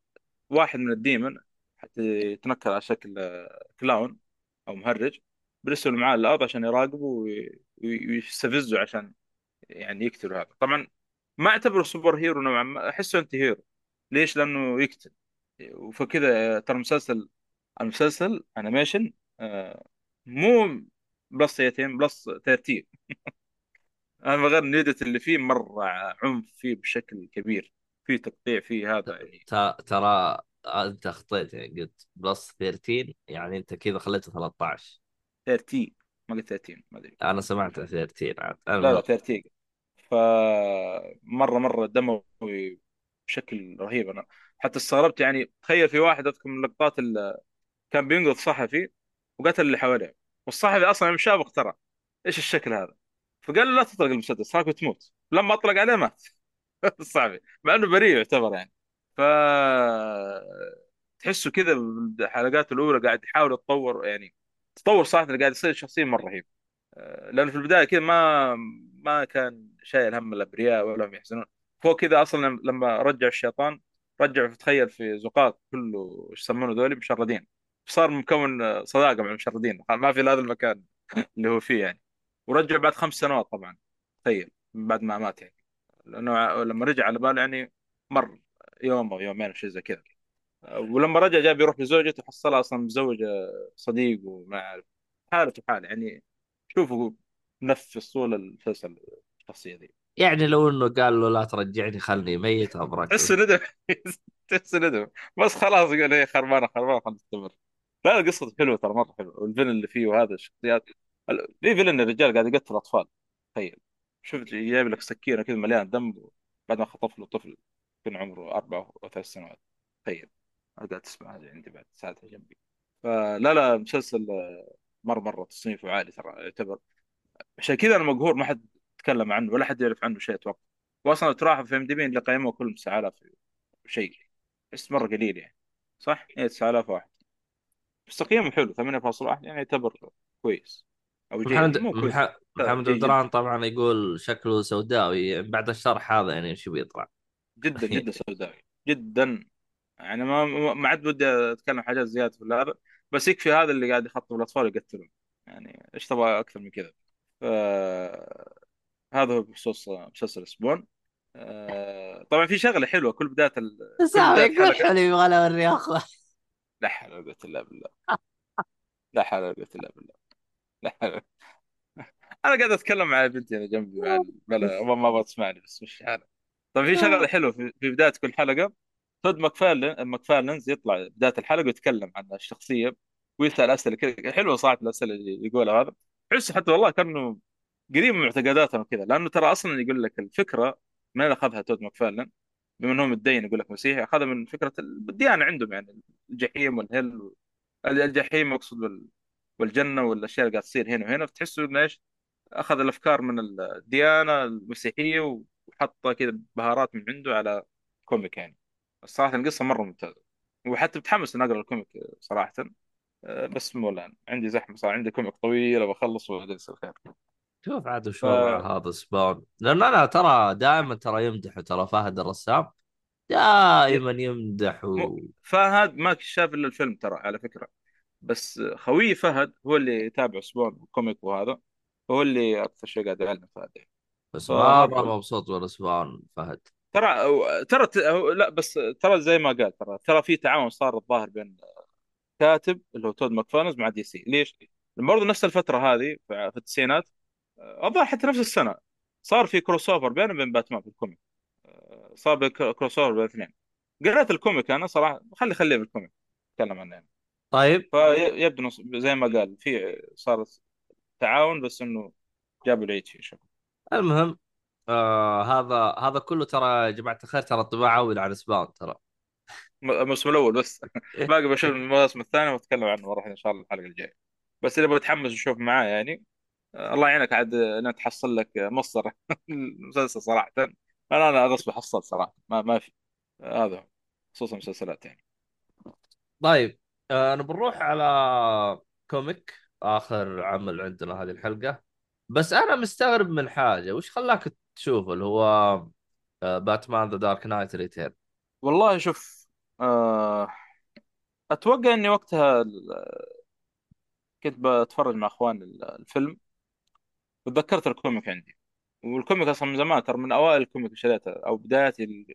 واحد من ال demon حتى يتنكر على شكل آه، clown أو مهرج بيرسل معاه الأرض عشان يراقبه وي- وي- ويستفزه عشان يعني يقتله هذا. طبعا ما أعتبره superhero نوعا ما أحسه antihero. ليش؟ لأنه يقتل. فكذا ترى مسلسل المسلسل animation آه، مو plus 18 plus 13 أنا غير نيدت اللي فيه مرة عنف فيه بشكل كبير. فيه تقطيع فيه هذا يعني.
ترى أنت اخطيت يعني قلت بلس 13 يعني أنت كذا خليته 13
13 ما قلت 13 ما أدري.
أنا سمعت 13 عاد.
لا لا
المهم
13 ف مرة مرة دموي بشكل رهيب. أنا حتى استغربت يعني تخيل في واحد أذكر من اللقطات اللي كان بينقذ صحفي وقتل اللي حواليه والصحفي أصلا شافه اخترع إيش الشكل هذا؟ فقال له لا تطلق المسدس هاك بتموت لما أطلق عليه مات. الصحفي مع إنه بريء يعتبر يعني. ف تحسه كذا بالحلقات الأولى قاعد يحاول يتطور يعني. تطور صراحة اللي قاعد يصير شخصيا مرة رهيب. آه، لأنه في البداية كذا ما ما كان شايل هم الأبرياء ولا هم يحزنون. فوق كذا أصلا لما رجع الشيطان رجع تخيل في زقاق كله إيش يسمونه ذولي مشردين. صار مكون صداقة مع المشردين. ما في هذا المكان اللي هو فيه يعني. ورجع بعد خمس سنوات طبعا. تخيل من بعد ما مات يعني. لأنه لما رجع على باله يعني مر يوم أو يومين أو شيء زي كذا. ولما رجع جاب يروح لزوجته حصلها أصلا متزوجه صديق وما أعرف. حالته حاله يعني شوفوا نفس طول المسلسل الشخصيه ذي.
يعني لو إنه قال له لا ترجعني خلني ميت أبرك.
تحس ندم. تحس ندم. بس خلاص قال هي خربانة خربانة خلينا نستمر لا القصة حلوة ترى مرة حلوة. والفيلن اللي فيه وهذا الشخصيات. ال- في فيلن الرجال قاعد يقتل أطفال. تخيل. شفت جايب لك سكينة كذا مليان دم بعد ما خطف له طفل كان عمره أربع أو ثلاث سنوات. تخيل. قاعد تسمع هذه عندي بعد ساعتها جنبي. فلا لا مسلسل آه، مرة مرة تصنيفه عالي ترى يعتبر. عشان كذا أنا مقهور ما حد تكلم عنه ولا حد يعرف عنه شيء أتوقع. واصلا تراها في إم دي بي اللي قيموه كلهم 9000 شيء بس مرة قليل يعني. صح؟ إيه 9000 واحد. بس تقييمه حلو 8.1 يعني يعتبر كويس. أو جيد
محمد
مو كويس.
مح... محمد
جيد جدا
بدران طبعا يقول شكله سوداوي بعد الشرح هذا يعني وش بيطلع
جدا جدا سوداوي. جدا يعني ما ما عاد ودي أتكلم حاجات زيادة في هذا بس يكفي هذا اللي قاعد يخطب الأطفال ويقتلهم يعني إيش تبغى أكثر من كذا؟ ف هذا هو بخصوص مسلسل سبون آه، طبعا في شغلة حلوة كل بداية ال... كل
حلو يبغى اوريه أخوه.
لا حول ولا قوة إلا بالله. لا حول ولا قوة إلا بالله. لا حول أنا قاعد أتكلم مع بنتي أنا جنبي بلا ما بتسمعني بس مش حالة. طيب في شغلة حلوة في بداية كل حلقة. تود ماكفارلين ماكفارلينز يطلع بداية الحلقة ويتكلم عن الشخصية ويسأل أسئلة كذا. حلوة صراحة الأسئلة اللي يقولها هذا. تحس حتى والله كأنه قريب من معتقداتنا وكذا. لأنه ترى أصلا يقول لك الفكرة من أخذها تود ماكفارلين بما انه متدين يقول لك مسيحي أخذها من فكرة الديانة عندهم يعني الجحيم والهيل الجحيم أقصد وال- والجنة والأشياء اللي قاعد تصير هنا وهنا. فتحسوا إنه إيش؟ أخذ الأفكار من الديانة المسيحية وحطها كذا بهارات من عنده على comic يعني. الصراحه القصة مرة ممتازة. وحتى متحمس إني أقرأ ال comic صراحة. أه، بس مو الآن. عندي زحمة صار عندي comic طويل بخلص وبعدين يصير خير
شوف عاد وش
ف
وضع هذا سبون لأن أنا ترى دائما ترى يمدح ترى فهد الرسام. دائما يمدح و...
فهد ما شاف إلا الفيلم ترى على فكرة. بس خوي فهد هو اللي يتابع سبون ال comic وهذا. هو اللي أكثر شيء قاعد يعلم فهد.
بس مره مبسوط من سبون فهد.
ترى ترى لا بس ترى زي ما قال ترى ترى في تعاون صار الظاهر بين كاتب اللي هو تود ماكفارلين مع دي سي. ليش؟ برضه نفس الفترة هذه في التسعينات آه، الظاهر حتى نفس السنة صار في crossover بينه وبين باتمان في ال comic. آه، صار crossover بين الاثنين. قريت ال comic أنا صراحة خلي خليه بال comic اتكلم عنه. يعني
طيب.
فيبدو زي ما قال في صار تعاون بس إنه جابوا العيد فيه شوف
المهم آه هذا هذا كله ترى يا جماعة الخير ترى طباعه أول على سبون ترى.
الموسم الأول بس. باقي بشوف المواسم الثانية وأتكلم عنه راح إن شاء الله الحلقة الجاية. بس اللي بتحمس أشوف معاه يعني آه، الله يعينك. عاد انك تحصل لك مصدر المسلسل صراحة. أنا أنا غصب حصلت صراحة. ما ما في. آه، هذا. خصوصا المسلسلات يعني.
طيب آه أنا بنروح على comic آخر عمل عندنا هذه الحلقة. بس أنا مستغرب من حاجة. وش خلاك تشوف اللي هو باتمان The Dark Knight Return
والله شوف آه، أتوقع إني وقتها كنت بتفرج مع اخوان ال- الفيلم وتذكرت ال comic عندي. وال comic أصلا من زمان ترى من أوائل ال comic اللي شريته أو بداياتي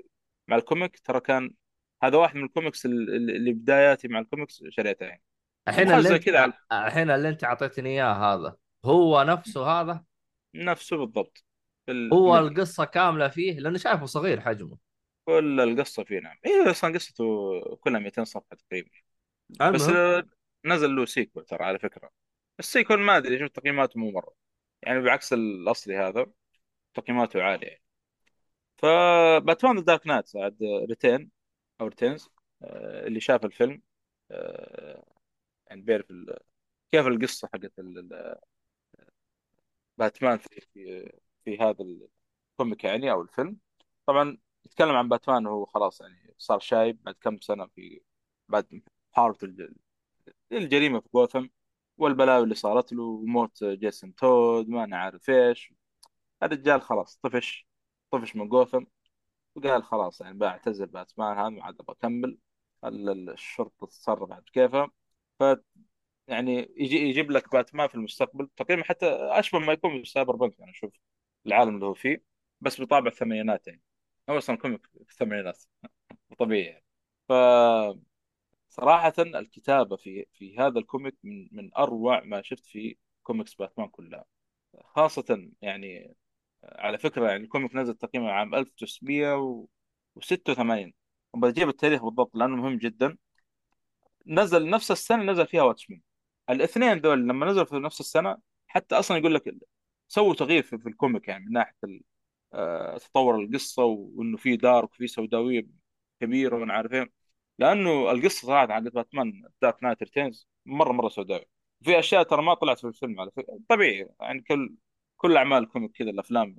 مع ال comic ترى كان هذا واحد من الكوميكس ال- ال- اللي بداياتي مع الكوميكس شريته يعني.
الحين اللي
أنت
الحين اللي أنت أعطيتني إياه هذا هو نفسه هذا؟
نفسه بالضبط.
هو
بالملي
القصة كاملة فيه لاني شايفه صغير حجمه.
كل القصة فيه نعم. هي أصلا قصته كلها 200 صفحة تقريبا. بس
المهم
آه، نزل له sequel ترى على فكرة. ال sequel ما أدري شوف تقييماته مو مرة. يعني بعكس الأصلي هذا تقييماته عالية. يعني فباتمان The Dark Knight عاد Return أو Returns آه، اللي شاف الفيلم آه، يعني بيعرف ال- كيف القصة حقت ال- ال- باتمان في في في هذا ال comic يعني أو الفيلم. طبعا يتكلم عن باتمان وهو خلاص يعني صار شايب بعد كم سنة في بعد الج- الجريمة في جوثم والبلاوي اللي صارت له وموت جيسون تود ما أنا عارف إيش. الرجال خلاص طفش طفش من جوثم وقال خلاص يعني بعتزل باتمان هذا ما عاد أبغى أكمل. ال- ال- الشرطة تتصرف بعد كيفها ف يعني يجي يجيب لك باتمان في المستقبل. تقريبا حتى أشبه ما يكون ب cyberpunk أنا أشوف العالم اللي هو فيه بس بطابع الثمانينات يعني. هو أصلا comic في الثمانينات طبيعي يعني. ف صراحة الكتابة في في هذا ال comic من من أروع ما شفت في كوميكس باتمان كلها. خاصة يعني على فكرة يعني ال comic نزل تقريبا عام 1986 بجيب التاريخ بالضبط لأنه مهم جدا. نزل نفس السنة نزل فيها واتشمان الاثنين دول لما نزلوا في نفس السنة حتى أصلا يقول لك سووا تغيير في, ال comic يعني من ناحية ال- آه، تطور القصة وإنه في dark وفي سوداوية كبيرة وأنا عارف لأنه القصة صراحة حقت باتمان Dark Knight Returns مره مرة سوداوي في أشياء ترى ما طلعت في الفيلم على فكرة. طبيعي يعني كل كل أعمال ال comic كذا الأفلام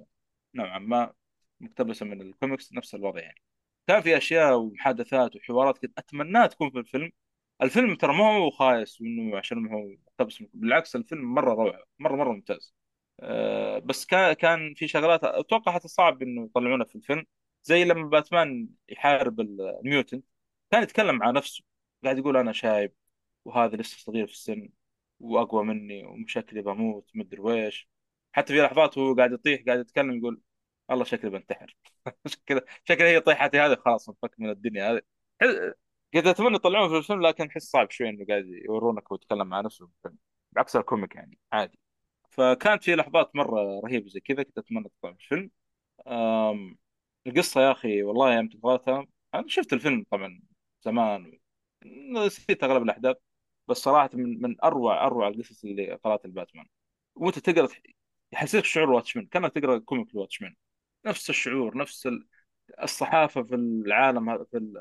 نوعا ما مقتبسة من الكوميكس نفس الوضع يعني. كان في أشياء ومحادثات وحوارات كنت أتمناها تكون في الفيلم. الفيلم ترى ما هو خايس وإنه عشان ما هو مقتبس بالعكس الفيلم مرة روعة مره مرة ممتاز. أه بس كان كان في شغلات أتوقع حتى صعب إنه يطلعونها في الفيلم. زي لما باتمان يحارب ال mutant كان يتكلم مع نفسه. قاعد يقول أنا شايب وهذا لسه صغير في السن وأقوى مني وشكلي بموت مدري ويش حتى في لحظات وهو قاعد يطيح قاعد يتكلم يقول والله شكلي بنتحر. شكله شكله هي طيحتي هذه خلاص انفك من الدنيا هذه. كنت أتمنى يطلعون في الفيلم لكن احس صعب شوي إنه قاعد يورونك ويتكلم مع نفسه في الفيلم. بعكس الكوميك يعني عادي. فكانت في لحظات مرة رهيبة زي كذا كنت أتمنى تطلع في الفيلم. القصة يا أخي والله يوم تبغاها أنا شفت الفيلم طبعا زمان نسيت أغلب الأحداث بس صراحة من من أروع أروع القصص اللي قرات الباتمان وأنت تقرا يحسسك شعور واتشمان كأنك تقرأ comic الواتشمان نفس الشعور نفس ال- الصحافة في العالم في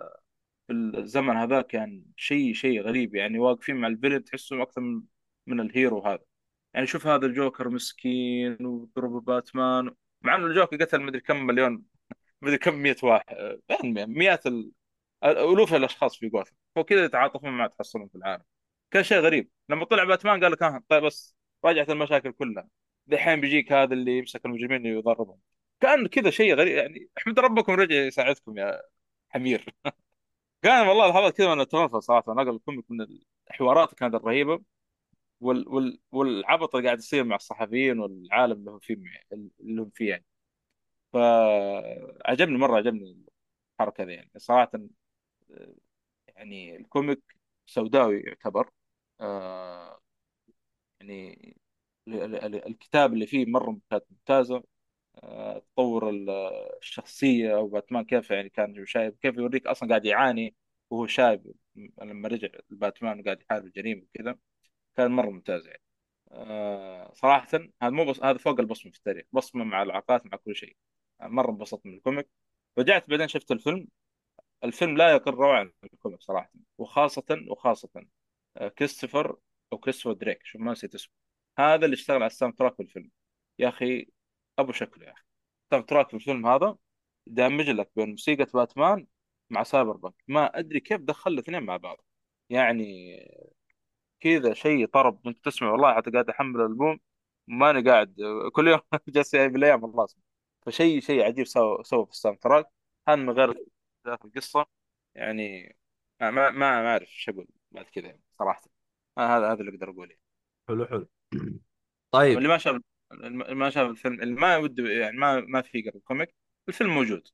في الزمن هذاك كان شيء شيء غريب يعني واقفين مع ال villain تحسهم أكثر من من ال hero هذا. يعني شوف هذا الجوكر مسكين وضرب باتمان مع إنه الجوكر قتل مدري كم مليون مدري كم مئة واحد يعني مئات ال... ألوف الأشخاص في جوثم. وكذا يتعاطفون مع تحصلهم في العالم. كان شيء غريب. لما طلع باتمان قال لك ها طيب بس راجعت المشاكل كلها. دحين بيجيك هذا اللي يمسك المجرمين ويضربهم. كان كذا شيء غريب. يعني احمد ربكم رجع يساعدكم يا حمير. كان والله لحظات كذا أنا اتنرفز صراحة. نقل ال comic من الحوارات كانت الرهيبه وال... وال... والعبط اللي قاعد يصير مع الصحفيين والعالم اللي هم فيه اللي هم فيه يعني. فعجبني مرة عجبني الحركة ذي يعني. صراحة يعني الكوميك سوداوي يعتبر. آه يعني ال- ال- ال- الكتاب اللي فيه مرة كانت ممتازة. آه تطور ال- الشخصية أو باتمان كيف يعني كان شايب كيف يوريك أصلا قاعد يعاني وهو شايب لما رجع الباتمان وقاعد يحارب الجريمة وكذا. كان مرة ممتاز يعني. آه صراحة هذا مو بس هذا فوق البصمة في التاريخ. بصمة مع العلاقات مع كل شيء. مرة انبسطت من ال comic. رجعت بعدين شفت الفيلم. الفيلم لا يقل روعة عن ال comic صراحة. وخاصة وخاصة آه، كريستوفر أو كريستوفر دريك. شوف ما نسيت اسمه. هذا اللي اشتغل على ال soundtrack في الفيلم. يا أخي أبو شكله يا أخي. ال soundtrack في الفيلم هذا دامج لك بين موسيقى باتمان مع cyberpunk ما أدري كيف دخل الاثنين مع بعض. يعني كذا شيء طرب. انت تسمع والله حتى قاعد أحمل الألبوم ماني قاعد كل يوم جالس بالايام الله اسمع فشيء شيء عجيب سوى سوى في ال soundtrack. هذا من غير ذات القصة. يعني ما ما ما أعرف إيش أقول بعد كذا يعني صراحة. آه هذا هذا اللي أقدر أقوله.
حلو حلو. طيب.
واللي ما شاف اللي ما شاف الفيلم اللي ما وده يعني ما ما في قرا ال comic الفيلم موجود.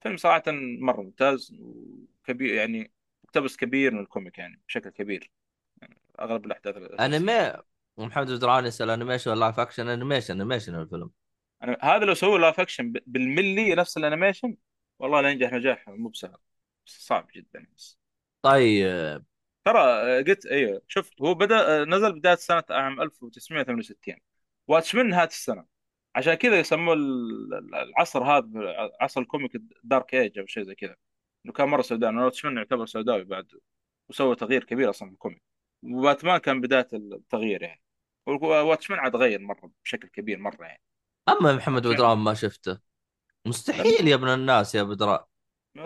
فيلم صراحة مرة ممتاز وكبير يعني مقتبس كبير من ال comic يعني بشكل كبير. أغلب الأحداث
انمي محمد بدران يسأل animation ولا live action animation animation الفيلم.
أنا هذا لو سووا live action بالملي نفس ال animation والله لا ينجح نجاح مو بسهل. بس صعب جدا. بس
طيب.
ترى آه، قلت أيوه شوف هو بدأ آه، نزل بداية سنه عام 1968 Watchmen نهاية السنة. عشان كذا يسموه ال- العصر هذا عصر ال comic dark age أو شيء زي كذا. إنه كان مرة سوداوي. لأن Watchmen يعتبر سوداوي بعد وسوى تغيير كبير أصلا في ال comic. وباتمان كان بداية التغيير يعني. Watchmen عاد غير مرة بشكل كبير مرة يعني.
أما محمد بدران ما شفته. مستحيل يا ابن الناس يا بدران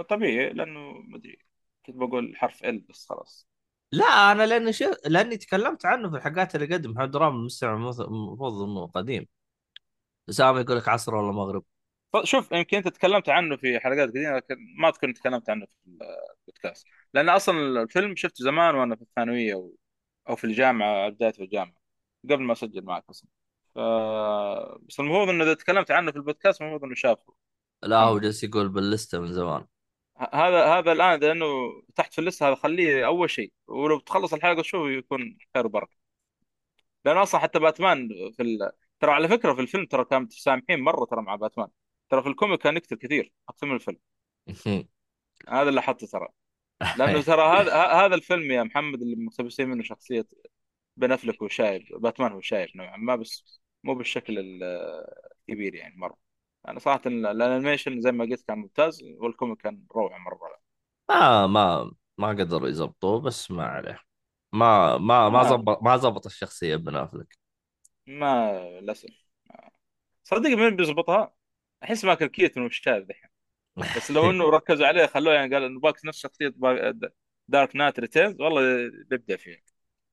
طبيعي لأنه مدري كنت بقول حرف ال بس خلاص.
لا أنا لأني شف... لأني تكلمت عنه في الحلقات اللي قدم. محمد درام المستمع المفروض إنه قديم. اسامه يقول لك عصر ولا مغرب؟
شوف يمكن أنت تكلمت عنه في حلقات قديمة لكن ما إني تكلمت عنه في البودكاست. لأن أصلا الفيلم شفته زمان وأنا في الثانوية أو, أو في الجامعة بدايه في الجامعة قبل ما أسجل معك أصلا. ف... بس المفروض انه إذا تكلمت عنه في البودكاست المفروض إنه شافه.
لا هو جالس يقول باللستة من زمان.
هذا هذا الآن لأنه تحت في اللستة هذا خليه أول شيء. ولو تخلص الحلقة تشوفه يكون خير وبركة. لأن أصلا حتى باتمان في ال... ترى على فكرة في الفيلم ترى كانوا متسامحين مرة ترى مع باتمان. ترى في الكوميك كان يقتل كثير أكثر من الفيلم هذا اللي حطه ترى. لأنه ترى هذا هذا الفيلم يا محمد اللي مقتبسين منه شخصية بن أفلك هو شايب باتمان هو شايب نوعا ما بس مو بالشكل ال- الكبير يعني مرة. أنا صراحة ال- animation زي ما قلت كان ممتاز وال comic كان روعة مرة.
ما ما ما قدروا يزبطوه بس ما عليه. ما ما ما
آه.
زبط ما زبط الشخصية بن أفلك.
ما للأسف. صدق مين بيزبطها؟ أحس مايكل كيتون والشاذ دحين بس لو إنه ركزوا عليه خلوه يعني قال إنه باكس نفس شخصية Dark Knight Returns والله بيبدع فيه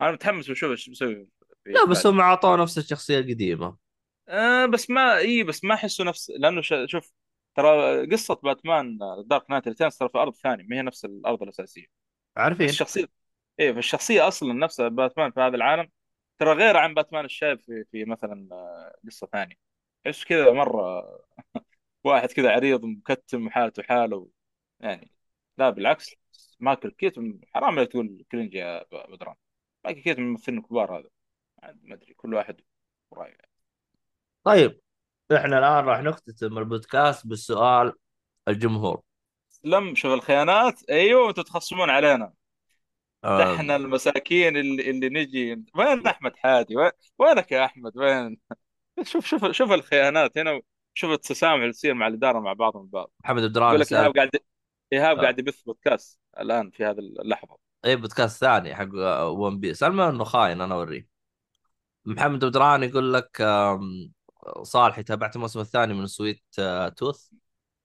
أنا متحمس بشوف إيش بيسوي
لا بس. هم اعطوه نفس الشخصية القديمة
آه بس ما إي بس ما احسه نفس لأنه. شوف ترى قصة باتمان Dark Knight Returns ترى في أرض ثانية ما هي نفس الأرض الأساسية
عارفين
الشخصية إيه فالشخصيه أصلا نفسها باتمان في هذا العالم ترى غير عن باتمان الشايب في في مثلا آه، قصة ثانية إيش كذا مرة واحد كذا عريض مكتم وحالته حاله يعني لا بالعكس مايكل كيتون حرام لا تقول cringe يا بدران. مايكل كيتون من الممثلين الكبار هذا. عاد ما أدري كل واحد رايه
طيب إحنا الآن راح نختتم البودكاست بالسؤال الجمهور.
لم شوف الخيانات؟ أيوه أنتم تخصمون علينا.
آه،
إحنا المساكين اللي, اللي نجي. وين أحمد حادي؟ وين وينك يا أحمد؟ وين؟ شوف شوف شوف الخيانات هنا. شوف التسامح اللي تصير مع الإدارة مع بعضهم البعض
محمد عبد
يقول لك
إيهاب
قاعد إيهاب
آه.
قاعد يبث بودكاست الآن في هذه اللحظة.
اي بودكاست ثاني حق One Piece المهم إنه خاين أنا أوريه. محمد عبد الرحمن يقول لك صالحي تابعت الموسم الثاني من Sweet آه، Tooth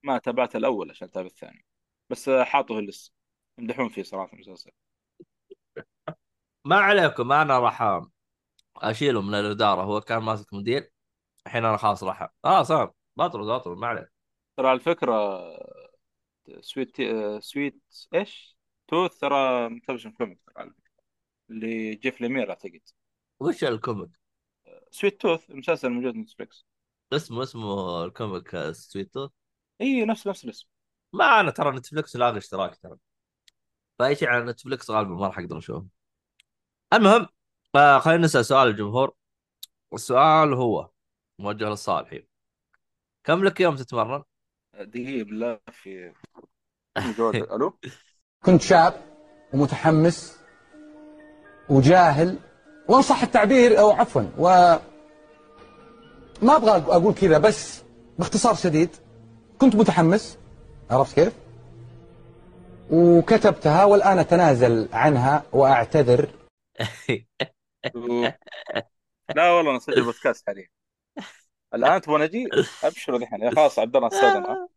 ما تابعت الأول عشان أتابع الثاني بس حاطه ال list يمدحون فيه صراحة المسلسل.
ما عليكم أنا راح أشيله من الإدارة هو كان ماسك مدير الحين أنا خلاص راح آه صار بطرد بطرد ما عليه
ترى على الفكرة Sweet Sweet إيش؟ Tooth ترى مترجم comic ترى على فكرة. اللي جيف ليمير أعتقد.
وش ال
comic؟ Sweet Tooth المسلسل الموجود في نتفلكس
اسمه اسمه ال comic Sweet Tooth
إي نفس نفس الاسم.
ما أنا ترى نتفلكس لاغي اشتراك ترى. فأي شيء على نتفلكس غالبا ما راح أقدر أشوفه. المهم آه خلينا نسأل سؤال الجمهور. السؤال هو موجه للصالحي كم لك يوم تتمرن؟
دقيقة بالله في ألو
كنت شاب ومتحمس وجاهل وإن صح التعبير أو عفوا و ما أبغى أقول كذا بس باختصار شديد كنت متحمس عرفت كيف؟ وكتبتها والآن أتنازل عنها
وأعتذر لا والله نسجل بودكاست حاليا الآن تبغى نجي؟ ابشروا يا خلاص عبد الله استاذن ها؟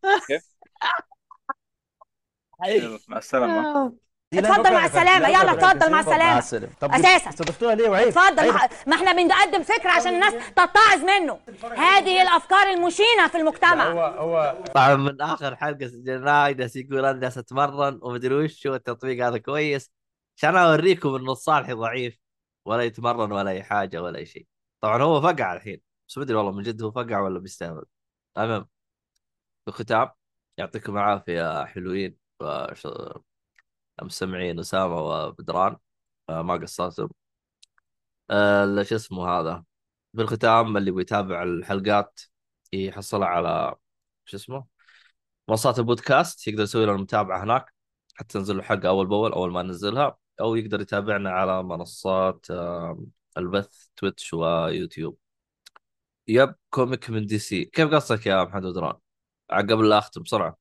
يلا، مع السلامة.
اتفضل مع السلامة. يلا اتفضل مع السلامة. أساسا.
استضفتوها ليه وعيب
اتفضل
عيب.
ما- إحنا بنقدم فكرة عشان الناس تتعظ منه. هذه الأفكار المشينة في المجتمع.
هو هو
طبعا من آخر حلقة سجلناها. جالس يقول أنا جالس اتمرن ومدري وش والتطبيق هذا كويس. عشان أوريكم إنه الصالحي ضعيف. ولا يتمرن ولا أي حاجة ولا أي شيء. طبعا هو فقع الحين. بس ما أدري والله من جد هو فقع ولا بيستهبل المهم بالختام يعطيكم العافية حلوين المستمعين أسامة وبدران ما قصرتم. آه، شو اسمه هذا؟ بالختام اللي بيتابع الحلقات يحصلها على شو اسمه؟ منصات البودكاست يقدر يسوي لنا متابعة هناك حتى تنزل له حلقه أول بأول أول ما ننزلها أو يقدر يتابعنا على منصات البث تويتش ويوتيوب. yep comic من DC. كيف قصدك يا محمد ودران؟ قبل لا أختم بسرعة.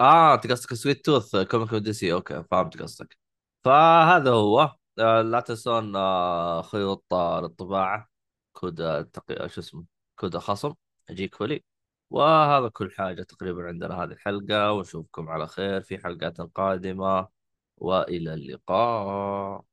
آه أنت قصدك Sweet Tooth comic من DC. okay فهمت قصدك. فهذا هو. آه، لا تنسون آه، خيوط آه، للطباعة. كود آه، تقي... شو اسمه كود خصم. أجيك فولي وهذا كل حاجة تقريبا عندنا هذه الحلقة. ونشوفكم على خير في حلقات قادمة. وإلى اللقاء.